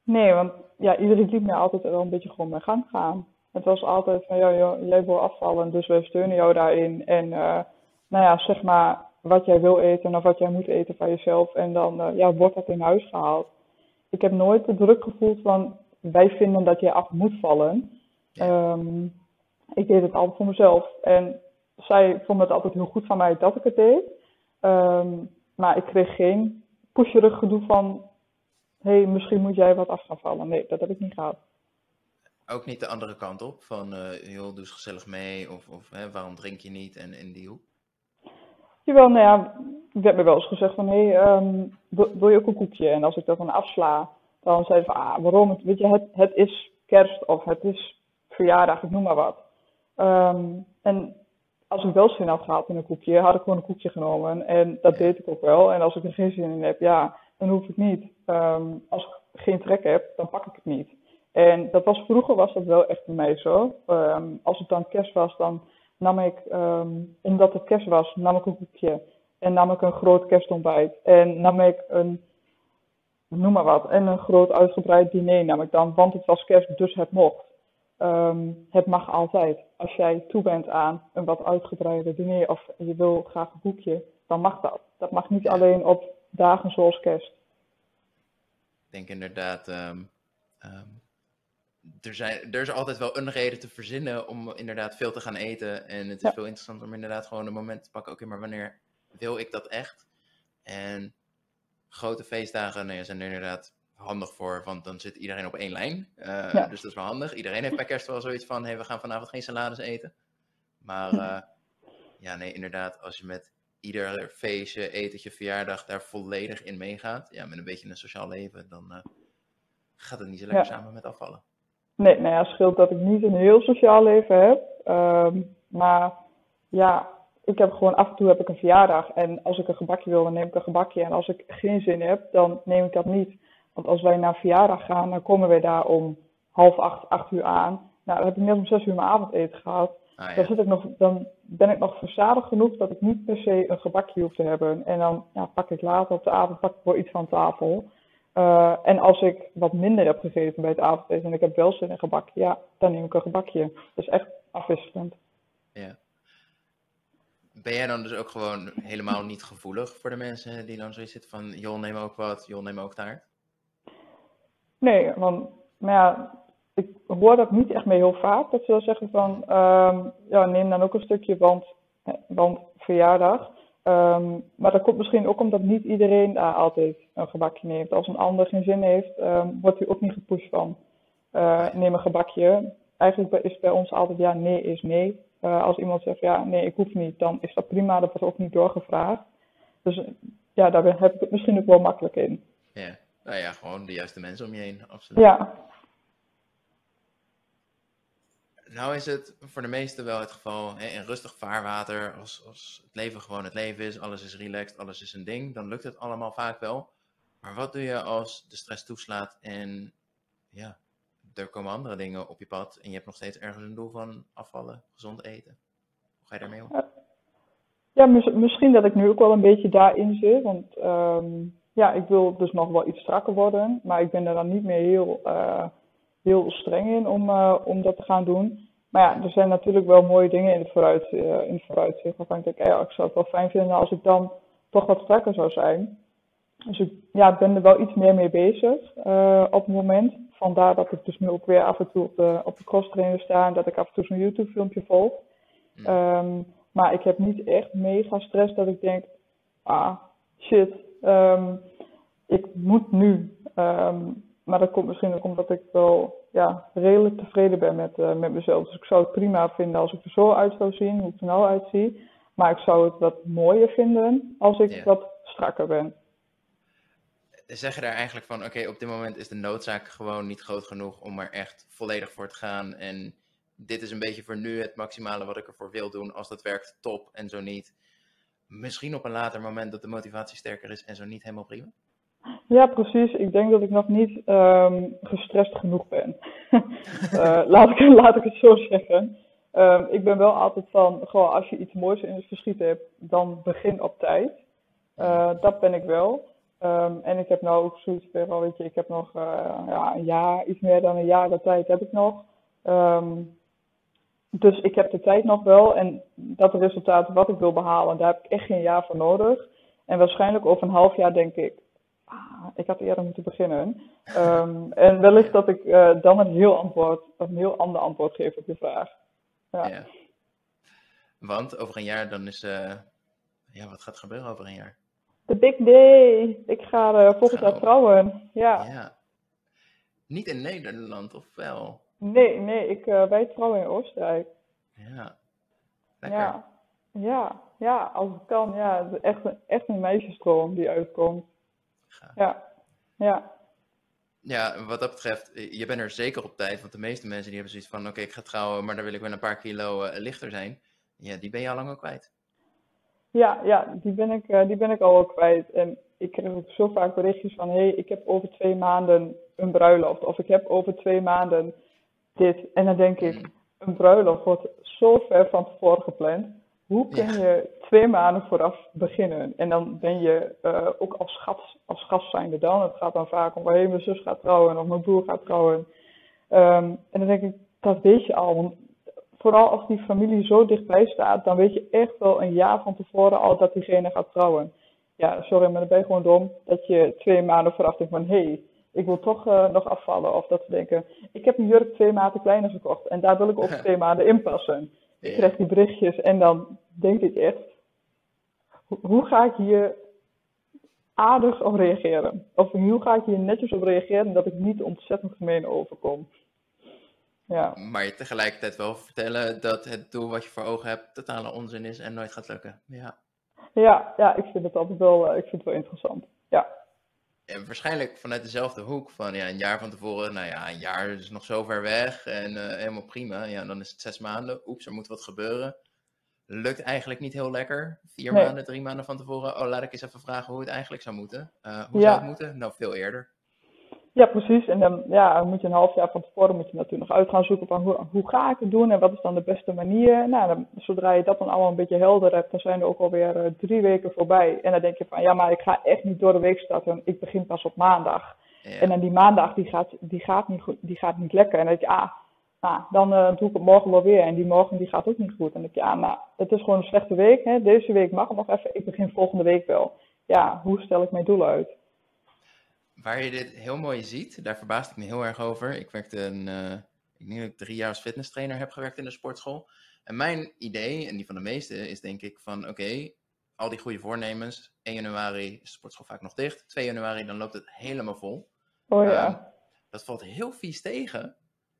Nee, want ja, iedereen liet mij altijd wel een beetje gewoon mijn gang gaan. Het was altijd van, ja, joh, jij wil afvallen, dus wij steunen jou daarin. En uh, nou ja, zeg maar wat jij wil eten of wat jij moet eten van jezelf. En dan uh, ja, wordt dat in huis gehaald. Ik heb nooit de druk gevoeld van, wij vinden dat jij af moet vallen. Um, ik deed het altijd voor mezelf. En zij vond het altijd heel goed van mij dat ik het deed. Um, maar ik kreeg geen pusherig gedoe van, hey, misschien moet jij wat af gaan vallen. Nee, dat heb ik niet gehad. Ook niet de andere kant op, van uh, joh, doe eens gezellig mee, of, of hè, waarom drink je niet en in die hoek? Jawel, nou ja, er werd me wel eens gezegd van, hé, hey, um, wil je ook een koekje? En als ik dat dan afsla, dan zei ze van, ah, waarom? Weet je, het, het is kerst of het is verjaardag, ik noem maar wat. Um, en als ik wel zin had gehad in een koekje, had ik gewoon een koekje genomen. En dat deed ik ook wel. En als ik er geen zin in heb, ja, dan hoef ik niet. Um, als ik geen trek heb, dan pak ik het niet. En dat was, vroeger was dat wel echt bij mij zo. Um, als het dan kerst was, dan nam ik, um, omdat het kerst was, nam ik een koekje. En nam ik een groot kerstontbijt. En nam ik een, noem maar wat, en een groot uitgebreid diner nam ik dan. Want het was kerst, dus het mocht. Um, het mag altijd. Als jij toe bent aan een wat uitgebreider diner of je wil graag een boekje, dan mag dat. Dat mag niet alleen op dagen zoals kerst. Ik denk inderdaad, um, um, er, zijn, er is altijd wel een reden te verzinnen om inderdaad veel te gaan eten. En het is ja. veel interessanter om inderdaad gewoon een moment te pakken. Oké, okay, maar wanneer wil ik dat echt? En grote feestdagen nee, zijn er inderdaad handig voor, want dan zit iedereen op één lijn. Uh, ja. Dus dat is wel handig. Iedereen heeft bij kerst wel zoiets van, hey, we gaan vanavond geen salades eten. Maar uh, ja, nee, inderdaad, als je met ieder feestje, etentje, verjaardag daar volledig in meegaat, ja, met een beetje een sociaal leven, dan uh, gaat het niet zo lekker ja. samen met afvallen. Nee, nou ja, scheelt dat ik niet een heel sociaal leven heb. Um, maar ja, ik heb gewoon af en toe heb ik een verjaardag. En als ik een gebakje wil, dan neem ik een gebakje. En als ik geen zin heb, dan neem ik dat niet. Want als wij naar verjaardag gaan, dan komen wij daar om half acht, acht uur aan. Nou, dan heb ik net om zes uur mijn avondeten gehad. Ah, ja. dan, zit ik nog, dan ben ik nog verzadigd genoeg dat ik niet per se een gebakje hoef te hebben. En dan ja, pak ik later op de avond pak ik wel iets van tafel. Uh, en als ik wat minder heb gegeten bij het avondeten en ik heb wel zin in een gebakje, ja, dan neem ik een gebakje. Dat is echt afwisselend. Ja. Ben jij dan dus ook gewoon helemaal niet gevoelig voor de mensen die dan zoiets zitten van, joh, neem ook wat, joh, neem ook taart? Nee, want maar ja, ik hoor dat niet echt meer heel vaak. Dat ze dan zeggen van, um, ja, neem dan ook een stukje, want, want verjaardag. Um, maar dat komt misschien ook omdat niet iedereen daar altijd een gebakje neemt. Als een ander geen zin heeft, um, wordt hij ook niet gepusht van, uh, neem een gebakje. Eigenlijk is bij ons altijd ja, nee is nee. Uh, als iemand zegt, ja, nee, ik hoef niet, dan is dat prima. Dat wordt ook niet doorgevraagd. Dus ja, daar heb ik het misschien ook wel makkelijk in. Ja. Nou ja, gewoon de juiste mensen om je heen, absoluut. Ja. Nou is het voor de meesten wel het geval, hè, in rustig vaarwater, als, als het leven gewoon het leven is, alles is relaxed, alles is een ding, dan lukt het allemaal vaak wel. Maar wat doe je als de stress toeslaat en ja, er komen andere dingen op je pad en je hebt nog steeds ergens een doel van afvallen, gezond eten? Hoe ga je daarmee om? Ja, misschien dat ik nu ook wel een beetje daarin zit, want um, ja, ik wil dus nog wel iets strakker worden, maar ik ben er dan niet meer heel, uh, heel streng in om, uh, om dat te gaan doen. Maar ja, er zijn natuurlijk wel mooie dingen in het, vooruit, uh, in het vooruitzicht waarvan ik denk, ja, ik zou het wel fijn vinden als ik dan toch wat strakker zou zijn. Dus ik ja, ben er wel iets meer mee bezig op het moment. Vandaar dat ik dus nu ook weer af en toe op de, op de cross trainer sta en dat ik af en toe zo'n YouTube filmpje volg. Um, maar ik heb niet echt mega stress dat ik denk, ah, shit, Um, ik moet nu. Um, maar dat komt misschien ook omdat ik wel ja, redelijk tevreden ben met, uh, met mezelf. Dus ik zou het prima vinden als ik er zo uit zou zien, hoe ik er nou uitzie. Maar ik zou het wat mooier vinden als ik yeah. wat strakker ben. Zeg je daar eigenlijk van, oké, op dit moment is de noodzaak gewoon niet groot genoeg om er echt volledig voor te gaan. En dit is een beetje voor nu het maximale wat ik ervoor wil doen. Als dat werkt, top. En zo niet, misschien op een later moment dat de motivatie sterker is en zo niet helemaal prima? Ja, precies. Ik denk dat ik nog niet um, gestrest genoeg ben. uh, laat, ik, het zo zeggen. Ehm, ik ben wel altijd van, gewoon als je iets moois in het verschiet hebt, dan begin op tijd. Uh, dat ben ik wel. Um, en ik heb nou ook zoiets van, weet je, ik heb nog uh, ja, een jaar, iets meer dan een jaar de tijd heb ik nog. Dus ik heb de tijd nog wel en dat resultaat wat ik wil behalen, daar heb ik echt geen jaar voor nodig. En waarschijnlijk over een half jaar denk ik, ah, ik had eerder moeten beginnen. Um, en wellicht dat ik uh, dan een heel, antwoord, een heel ander antwoord geef op je vraag. Ja. ja. Want over een jaar dan is, uh, ja, wat gaat gebeuren over een jaar? De big day. Ik ga uh, volgend jaar trouwen. Ja. ja. Niet in Nederland, of wel? Nee, nee, ik, uh, wij trouwen in Oostenrijk. Ja. Lekker. Ja. Ja, ja, als het kan. Ja, echt, echt een meisjesdroom die uitkomt. Ja. Ja. Ja, wat dat betreft, je bent er zeker op tijd. Want de meeste mensen die hebben zoiets van, oké, ik ga trouwen, maar dan wil ik wel een paar kilo uh, lichter zijn. Ja, die ben je al lang al kwijt. Ja, ja die, ben ik, uh, die ben ik al wel kwijt. En ik krijg ook zo vaak berichtjes van, hé, hey, ik heb over twee maanden een bruiloft. Of ik heb over twee maanden dit. En dan denk ik, mm. een bruiloft wordt zo ver van tevoren gepland. Hoe kun je twee maanden vooraf beginnen? En dan ben je uh, ook als gast, als gast zijnde dan. Het gaat dan vaak om, hey, mijn zus gaat trouwen of mijn broer gaat trouwen. Um, en dan denk ik, dat weet je al. Want vooral als die familie zo dichtbij staat, dan weet je echt wel een jaar van tevoren al dat diegene gaat trouwen. Ja, sorry, maar dan ben je gewoon dom dat je twee maanden vooraf denkt van, hé, hey, ik wil toch uh, nog afvallen. Of dat ze denken, ik heb een jurk twee maanden kleiner gekocht en daar wil ik ook twee maanden in passen. Ik krijg die berichtjes en dan denk ik echt, hoe ga ik hier aardig op reageren? Of hoe ga ik hier netjes op reageren dat ik niet ontzettend gemeen overkom? Ja. Maar je tegelijkertijd wel vertellen dat het doel wat je voor ogen hebt totale onzin is en nooit gaat lukken. Ja, ja, ja ik vind het altijd wel, eh, ik vind het wel interessant. Ja. En waarschijnlijk vanuit dezelfde hoek van ja, een jaar van tevoren, nou ja, een jaar is nog zo ver weg en uh, helemaal prima. Ja, dan is het zes maanden. Oeps, er moet wat gebeuren. Lukt eigenlijk niet heel lekker. Vier maanden, drie maanden van tevoren. Oh, laat ik eens even vragen hoe het eigenlijk zou moeten. Uh, hoe zou het moeten? Nou, veel eerder. Ja, precies. En dan ja, moet je een half jaar van tevoren moet je natuurlijk nog uit gaan zoeken van hoe, hoe ga ik het doen en wat is dan de beste manier. Nou, dan, zodra je dat dan allemaal een beetje helder hebt, dan zijn er ook alweer uh, drie weken voorbij. En dan denk je van ja, maar ik ga echt niet door de week starten. Ik begin pas op maandag. En dan die maandag die gaat, die gaat, niet, goed, die gaat niet lekker. En dan denk je, ah, nou, dan uh, doe ik het morgen wel weer. En die morgen die gaat ook niet goed. En dan denk je, ah, nou, het is gewoon een slechte week. Hè. Deze week mag het nog even. Ik begin volgende week wel. Ja, hoe stel ik mijn doel uit? Waar je dit heel mooi ziet, daar verbaasde ik me heel erg over. Ik werkte een, uh, ik denk dat ik drie jaar als fitnesstrainer heb gewerkt in de sportschool. En mijn idee, en die van de meesten, is denk ik van oké, al die goede voornemens. 1 januari is de sportschool vaak nog dicht. 2 januari, dan loopt het helemaal vol. Oh ja. Um, dat valt heel vies tegen.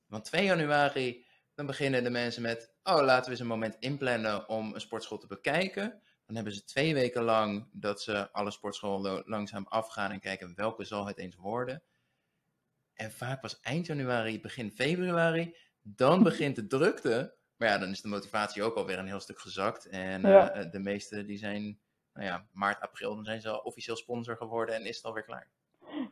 Want 2 januari, dan beginnen de mensen met, oh laten we eens een moment inplannen om een sportschool te bekijken. Dan hebben ze twee weken lang dat ze alle sportscholen langzaam afgaan en kijken welke zal het eens worden. En vaak pas eind januari, begin februari, dan begint de drukte. Maar ja, dan is de motivatie ook alweer een heel stuk gezakt. En uh, de meeste die zijn, nou ja, maart, april, dan zijn ze al officieel sponsor geworden en is het alweer klaar.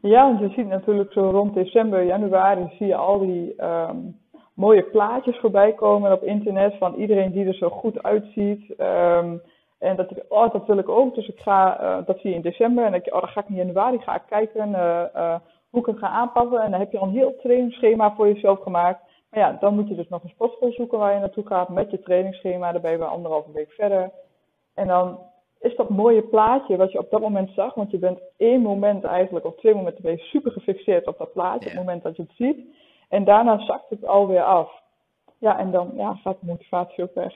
Ja, want je ziet natuurlijk zo rond december, januari, zie je al die um, mooie plaatjes voorbij komen op internet van iedereen die er zo goed uitziet. Um, en dat ik, oh, dat wil ik ook. Dus ik ga, uh, dat zie je in december. En ik, oh, dan ga ik in januari ga ik kijken uh, uh, hoe ik het ga aanpassen. En dan heb je al een heel trainingsschema voor jezelf gemaakt. Maar ja, dan moet je dus nog een sportschool zoeken waar je naartoe gaat met je trainingsschema. Dan ben je weer anderhalve week verder. En dan is dat mooie plaatje wat je op dat moment zag. Want je bent één moment eigenlijk, of twee momenten ben je super gefixeerd op dat plaatje. Op het moment dat je het ziet. En daarna zakt het alweer af. Ja, en dan ja, gaat de motivatie ook weg.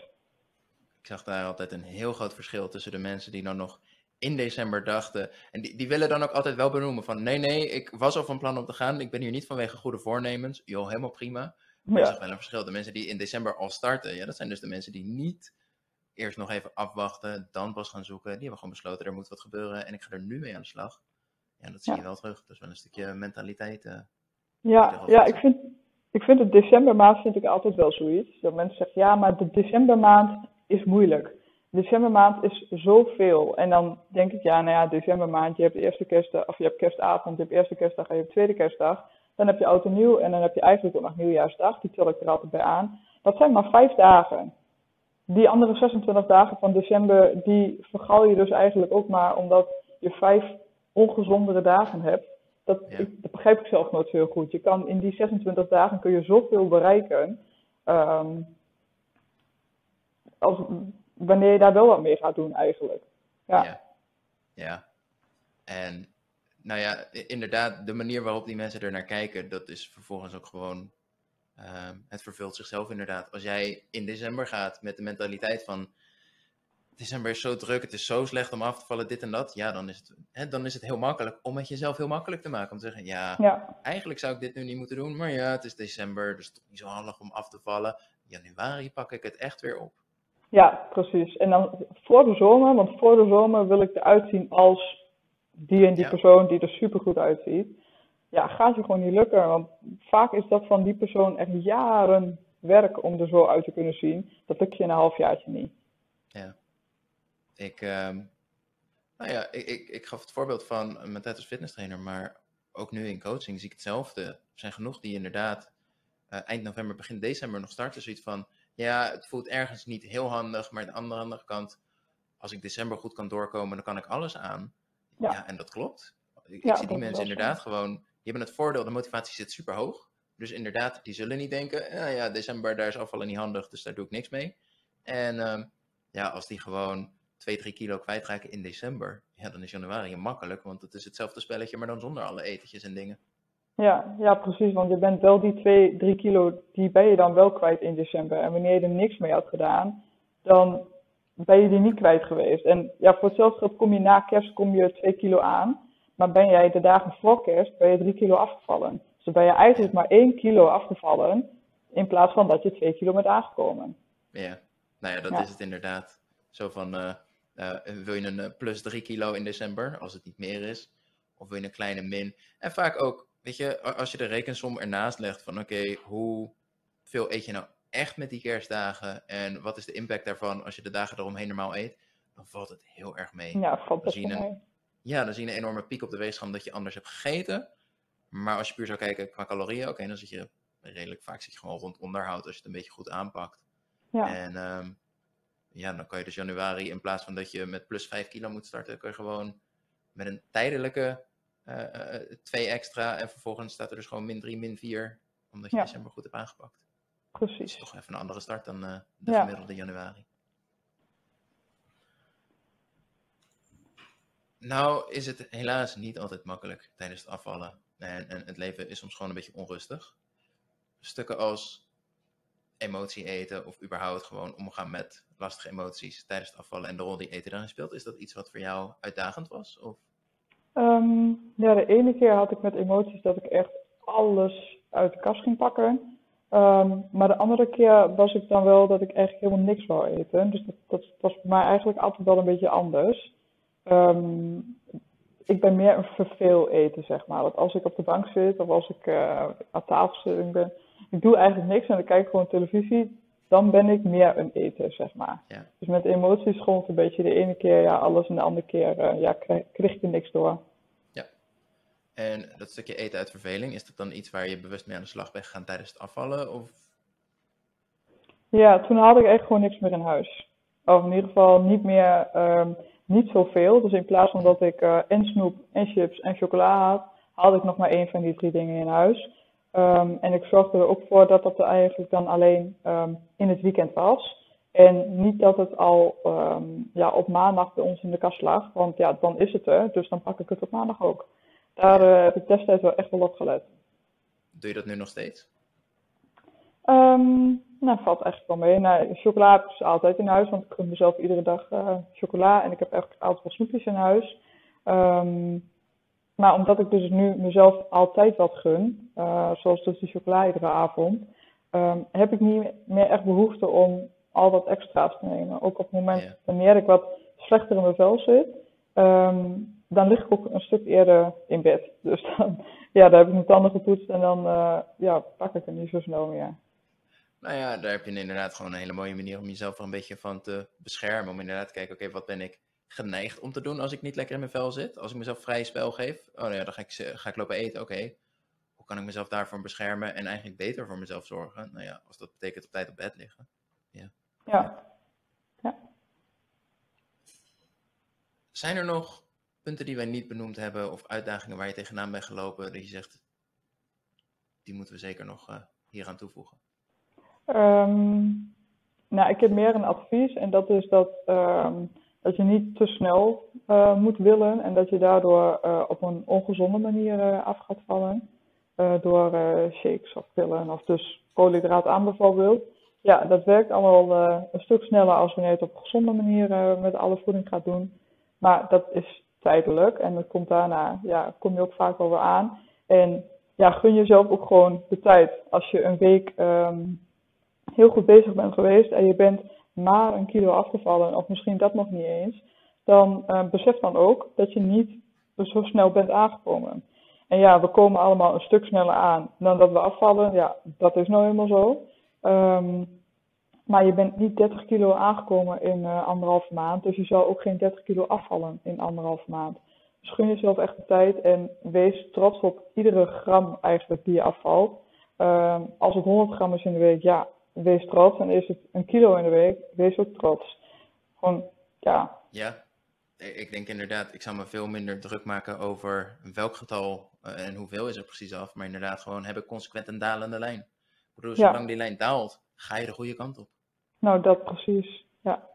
Ik zag daar altijd een heel groot verschil tussen de mensen die dan nog in december dachten. En die, die willen dan ook altijd wel benoemen van nee, nee, ik was al van plan om te gaan. Ik ben hier niet vanwege goede voornemens. Joh, helemaal prima. Maar ja. je zag wel een verschil. De mensen die in december al starten, ja, dat zijn dus de mensen die niet eerst nog even afwachten, dan pas gaan zoeken. Die hebben gewoon besloten, er moet wat gebeuren en ik ga er nu mee aan de slag. Ja, dat zie je wel terug. Dat is wel een stukje mentaliteit. Uh, ja, ja ik, vind, ik vind het decembermaand vind ik altijd wel zoiets. Dat mensen zeggen, ja, maar de decembermaand is moeilijk. Decembermaand is zoveel. En dan denk ik, ja, nou ja, decembermaand, je hebt de eerste kerstdag, of je hebt kerstavond, je hebt eerste kerstdag en je hebt tweede kerstdag. Dan heb je oud en nieuw en dan heb je eigenlijk ook nog nieuwjaarsdag, die tel ik er altijd bij aan. dat zijn maar vijf dagen. Die andere 26 dagen van december, die vergal je dus eigenlijk ook maar omdat je vijf ongezondere dagen hebt. Dat, Ja. ik, dat begrijp ik zelf nooit heel goed. Je kan in die 26 dagen kun je zoveel bereiken. ehm, als, wanneer je daar wel wat mee gaat doen eigenlijk. Ja. Ja. Ja. En nou ja, inderdaad, de manier waarop die mensen er naar kijken, dat is vervolgens ook gewoon. ehm, het vervult zichzelf inderdaad. Als jij in december gaat met de mentaliteit van. December is zo druk, het is zo slecht om af te vallen, dit en dat. Ja, dan is het, hè, dan is het heel makkelijk om het jezelf heel makkelijk te maken. Om te zeggen, ja, Ja, eigenlijk zou ik dit nu niet moeten doen. Maar ja, het is december, dus het is toch niet zo handig om af te vallen. Januari pak ik het echt weer op. ja, precies. En dan voor de zomer, want voor de zomer wil ik eruit zien als die en die Ja. persoon die er supergoed uitziet. Ja, gaat je gewoon niet lukken. Want vaak is dat van die persoon echt jaren werk om er zo uit te kunnen zien. Dat lukt je in een halfjaartje niet. Ik, ehm, nou ja, ik, ik, ik gaf het voorbeeld van mijn tijd als fitnesstrainer, maar ook nu in coaching zie ik hetzelfde. Er zijn genoeg die inderdaad eh, eind november, begin december nog starten. Zoiets van, ja, het voelt ergens niet heel handig, maar aan de andere, kant, als ik december goed kan doorkomen, dan kan ik alles aan. Ja, Ja. en dat klopt. Ik, zie die mensen zo. inderdaad gewoon, die hebben het voordeel, de motivatie zit super hoog. Dus inderdaad, die zullen niet denken, ja, ja, december, daar is afvallen niet handig, dus daar doe ik niks mee. En ehm, ja, als die gewoon 2, 3 kilo kwijtraken in december, ja, dan is januari makkelijk, want het is hetzelfde spelletje, maar dan zonder alle etentjes en dingen. Ja, ja, precies. Want je bent wel die 2, 3 kilo, die ben je dan wel kwijt in december. En wanneer je er niks mee had gedaan, dan ben je die niet kwijt geweest. En ja, voor hetzelfde geld kom je na kerst kom je 2 kilo aan. Maar ben jij de dagen voor kerst, ben je 3 kilo afgevallen. Dus dan ben je eigenlijk maar 1 kilo afgevallen, in plaats van dat je 2 kilo bent aangekomen. Ja, nou ja, dat Ja. is het inderdaad. Zo van, eh, eh, wil je een eh, plus 3 kilo in december, als het niet meer is? Of wil je een kleine min? En vaak ook, weet je, als je de rekensom ernaast legt van, oké, hoeveel eet je nou echt met die kerstdagen? En wat is de impact daarvan als je de dagen eromheen normaal eet? Dan valt het heel erg mee. Ja, valt best een- mee. Ja, dan zie je een enorme piek op de weegschaal dat je anders hebt gegeten. Maar als je puur zou kijken qua calorieën, oké, dan zit je redelijk vaak zit je gewoon rond onderhoud als je het een beetje goed aanpakt. Ja, En ehm, ja, dan kan je dus januari, in plaats van dat je met plus 5 kilo moet starten, kan je gewoon met een tijdelijke eh, eh, 2 extra. En vervolgens staat er dus gewoon min 3, min 4, omdat je Ja. december goed hebt aangepakt. Dat is precies. toch even een andere start dan eh, de Ja. gemiddelde januari. Nou is het helaas niet altijd makkelijk tijdens het afvallen. En, en het leven is soms gewoon een beetje onrustig. Stukken als emotie eten of überhaupt gewoon omgaan met lastige emoties tijdens het afvallen en de rol die eten daarin speelt. Is dat iets wat voor jou uitdagend was? Of? Ehm, ja, de ene keer had ik met emoties dat ik echt alles uit de kast ging pakken. Ehm, maar de andere keer was ik dan wel dat ik eigenlijk helemaal niks wou eten. Dus dat, dat was voor mij eigenlijk altijd wel een beetje anders. Ehm, ik ben meer een verveel eten, zeg maar. Dat als ik op de bank zit of als ik eh, aan tafel zit, ben, ik doe eigenlijk niks en ik kijk gewoon televisie, dan ben ik meer een eter, zeg maar. Ja. Dus met emoties gewoon een beetje de ene keer ja, alles en de andere keer eh, ja, krijg, kreeg ik er niks door. En dat stukje eten uit verveling, is dat dan iets waar je bewust mee aan de slag bent gegaan tijdens het afvallen? Of? Ja, toen had ik echt gewoon niks meer in huis. Of in ieder geval niet meer, ehm, niet zoveel. Dus in plaats van dat ik eh, en snoep en chips en chocola had, had ik nog maar één van die drie dingen in huis. Ehm, en ik zorgde er ook voor dat dat er eigenlijk dan alleen ehm, in het weekend was. En niet dat het al ehm, ja, op maandag bij ons in de kast lag. Want ja, dan is het er. Dus dan pak ik het op maandag ook. Daar eh, heb ik destijds wel echt wel op gelet. Doe je dat nu nog steeds? Nou, valt eigenlijk wel mee. Nou, chocola dus altijd in huis, want ik gun mezelf iedere dag eh, chocola. En ik heb eigenlijk altijd wel snoepjes in huis. Ehm, maar omdat ik dus nu mezelf altijd wat gun, eh, zoals dus die chocola iedere avond, ehm, heb ik niet meer echt behoefte om al wat extra's te nemen. Ook op het moment Ja. wanneer ik wat slechter in mijn vel zit, ehm, dan lig ik ook een stuk eerder in bed. Dus dan, ja, dan heb ik mijn tanden gepoetst en dan eh, ja, pak ik er niet zo snel meer. Nou ja, daar heb je inderdaad gewoon een hele mooie manier om jezelf er een beetje van te beschermen. Om inderdaad te kijken, oké, wat ben ik geneigd om te doen als ik niet lekker in mijn vel zit? Als ik mezelf vrije spel geef, oh nou ja, dan ga ik, ga ik lopen eten, oké. Hoe hoe kan ik mezelf daarvoor beschermen en eigenlijk beter voor mezelf zorgen? Nou ja, als dat betekent op tijd op bed liggen. Ja. Ja. ja. Zijn er nog punten die wij niet benoemd hebben of uitdagingen waar je tegenaan bent gelopen, dat je zegt, die moeten we zeker nog uh, hier aan toevoegen? Um, nou, ik heb meer een advies en dat is dat, um, dat je niet te snel uh, moet willen en dat je daardoor uh, op een ongezonde manier af gaat vallen. door shakes of pillen of dus koolhydraat bijvoorbeeld. Ja, dat werkt allemaal een stuk sneller als wanneer je het op een gezonde manier met alle voeding gaat doen. Maar dat is tijdelijk en dat komt daarna, ja, kom je ook vaak wel weer aan. En ja, gun jezelf ook gewoon de tijd. Als je een week um, heel goed bezig bent geweest en je bent maar een kilo afgevallen, of misschien dat nog niet eens, dan uh, besef dan ook dat je niet zo snel bent aangekomen. En ja, we komen allemaal een stuk sneller aan dan dat we afvallen. Ja, dat is nou helemaal zo. Um, maar je bent niet 30 kilo aangekomen in uh, anderhalve maand. Dus je zal ook geen 30 kilo afvallen in anderhalve maand. Dus gun jezelf echt de tijd en wees trots op iedere gram eigenlijk die je afvalt. Uh, als het 100 gram is in de week, ja, wees trots. En is het een kilo in de week, wees ook trots. Gewoon, ja. Ja, ik denk inderdaad, ik zou me veel minder druk maken over welk getal uh, en hoeveel is er precies af. Maar inderdaad, gewoon heb ik consequent een dalende lijn. Ik bedoel, zolang ja. die lijn daalt, ga je de goede kant op. Nou, dat precies, ja.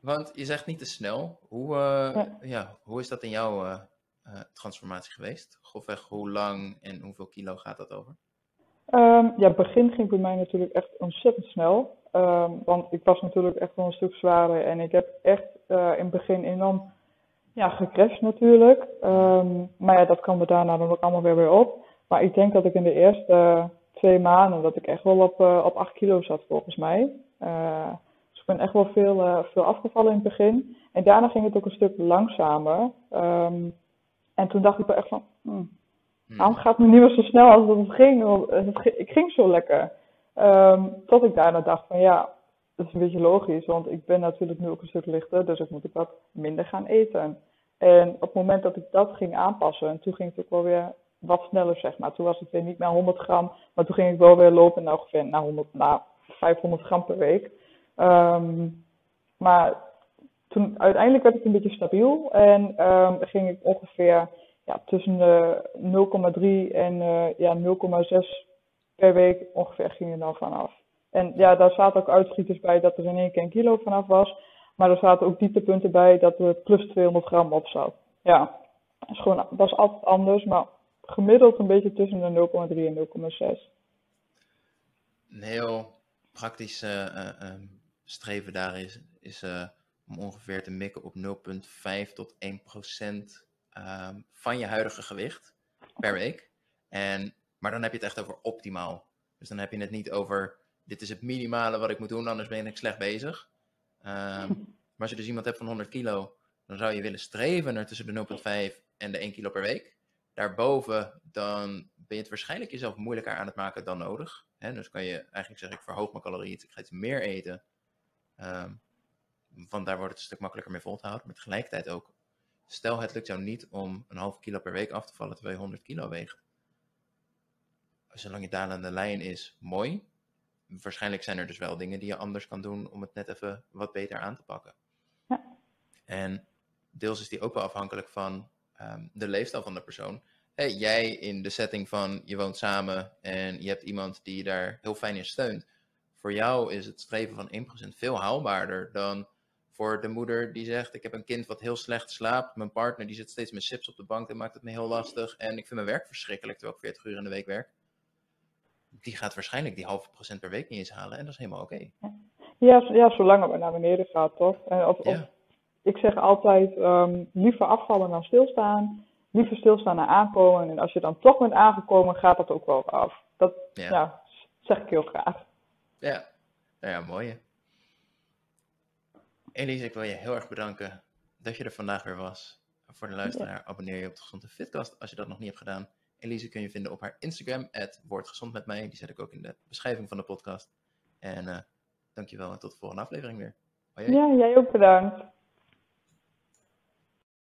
Want je zegt niet te snel. Hoe, uh, ja. ja. hoe is dat in jouw uh, uh, transformatie geweest? Grofweg, hoe lang en hoeveel kilo gaat dat over? Um, ja, het begin ging bij mij natuurlijk echt ontzettend snel. Um, want ik was natuurlijk echt wel een stuk zwaarder en ik heb echt in het begin enorm ja, gecrashed natuurlijk. Um, maar ja, dat kwam er daarna dan ook allemaal weer weer op. Maar ik denk dat ik in de eerste twee maanden dat ik echt wel op, op 8 kilo zat volgens mij. Uh, dus ik ben echt wel veel, veel afgevallen in het begin. En daarna ging het ook een stuk langzamer. En toen dacht ik wel echt van, hmm, waarom gaat het nu niet meer zo snel als het ging? Want het, ik ging zo lekker. Um, tot ik daarna dacht van ja, dat is een beetje logisch, want ik ben natuurlijk nu ook een stuk lichter, dus ik moet ook wat minder gaan eten. En op het moment dat ik dat ging aanpassen, en toen ging het ook wel weer wat sneller, zeg maar. Toen was het weer niet naar 100 gram, maar toen ging ik wel weer lopen naar ongeveer naar 100, naar 500 gram per week. Um, maar toen uiteindelijk werd het een beetje stabiel en um, ging ik ongeveer ja, tussen de 0,3 en uh, ja, 0,6 per week ongeveer ging er dan vanaf. En ja, daar zaten ook uitschieters bij dat er in één keer een kilo vanaf was. Maar er zaten ook dieptepunten bij dat er plus 200 gram op zat. Ja, dat is gewoon, was altijd anders, maar gemiddeld een beetje tussen de 0,3 en 0,6. Een heel praktische uh, uh, streven daar is, is om ongeveer te mikken op 0,5 tot 1 procent um, van je huidige gewicht per week. En, maar dan heb je het echt over optimaal. Dus dan heb je het niet over, dit is het minimale wat ik moet doen, anders ben ik slecht bezig. Um, maar als je dus iemand hebt van 100 kilo, dan zou je willen streven naar tussen de 0,5 en de 1 kilo per week. Daarboven, dan ben je het waarschijnlijk jezelf moeilijker aan het maken dan nodig. Hè? Dus kan je eigenlijk zeggen, ik verhoog mijn calorieën, ik ga iets meer eten. Um, want daar wordt het een stuk makkelijker mee vol te houden. Maar tegelijkertijd ook, stel het lukt jou niet om een half kilo per week af te vallen terwijl je 100 kilo weegt. Zolang je dalende lijn is, mooi. Waarschijnlijk zijn er dus wel dingen die je anders kan doen om het net even wat beter aan te pakken. Ja. En deels is die ook wel afhankelijk van um, de leefstijl van de persoon hey, jij in de setting van je woont samen en je hebt iemand die je daar heel fijn in steunt. Voor jou is het streven van 1% veel haalbaarder dan voor de moeder die zegt: Ik heb een kind wat heel slecht slaapt. Mijn partner die zit steeds met chips op de bank en maakt het me heel lastig. En ik vind mijn werk verschrikkelijk terwijl ik 40 uur in de week werk. Die gaat waarschijnlijk die halve procent per week niet eens halen en dat is helemaal oké. Okay. Ja, ja, zolang het naar beneden gaat, toch? Of, ja. of, ik zeg altijd: um, liever afvallen dan stilstaan liever stilstaan naar aankomen. En als je dan toch bent aangekomen, gaat dat ook wel af. Dat ja. zeg ik heel graag. Ja, nou ja, mooi. Elise, ik wil je heel erg bedanken dat je er vandaag weer was. Voor de luisteraar, ja. abonneer je op de Gezonde Fitcast als je dat nog niet hebt gedaan. Elise kun je vinden op haar Instagram, woordgezond met mij. Die zet ik ook in de beschrijving van de podcast. En uh, dankjewel en tot de volgende aflevering weer. Hoi, Ja, jij ook bedankt.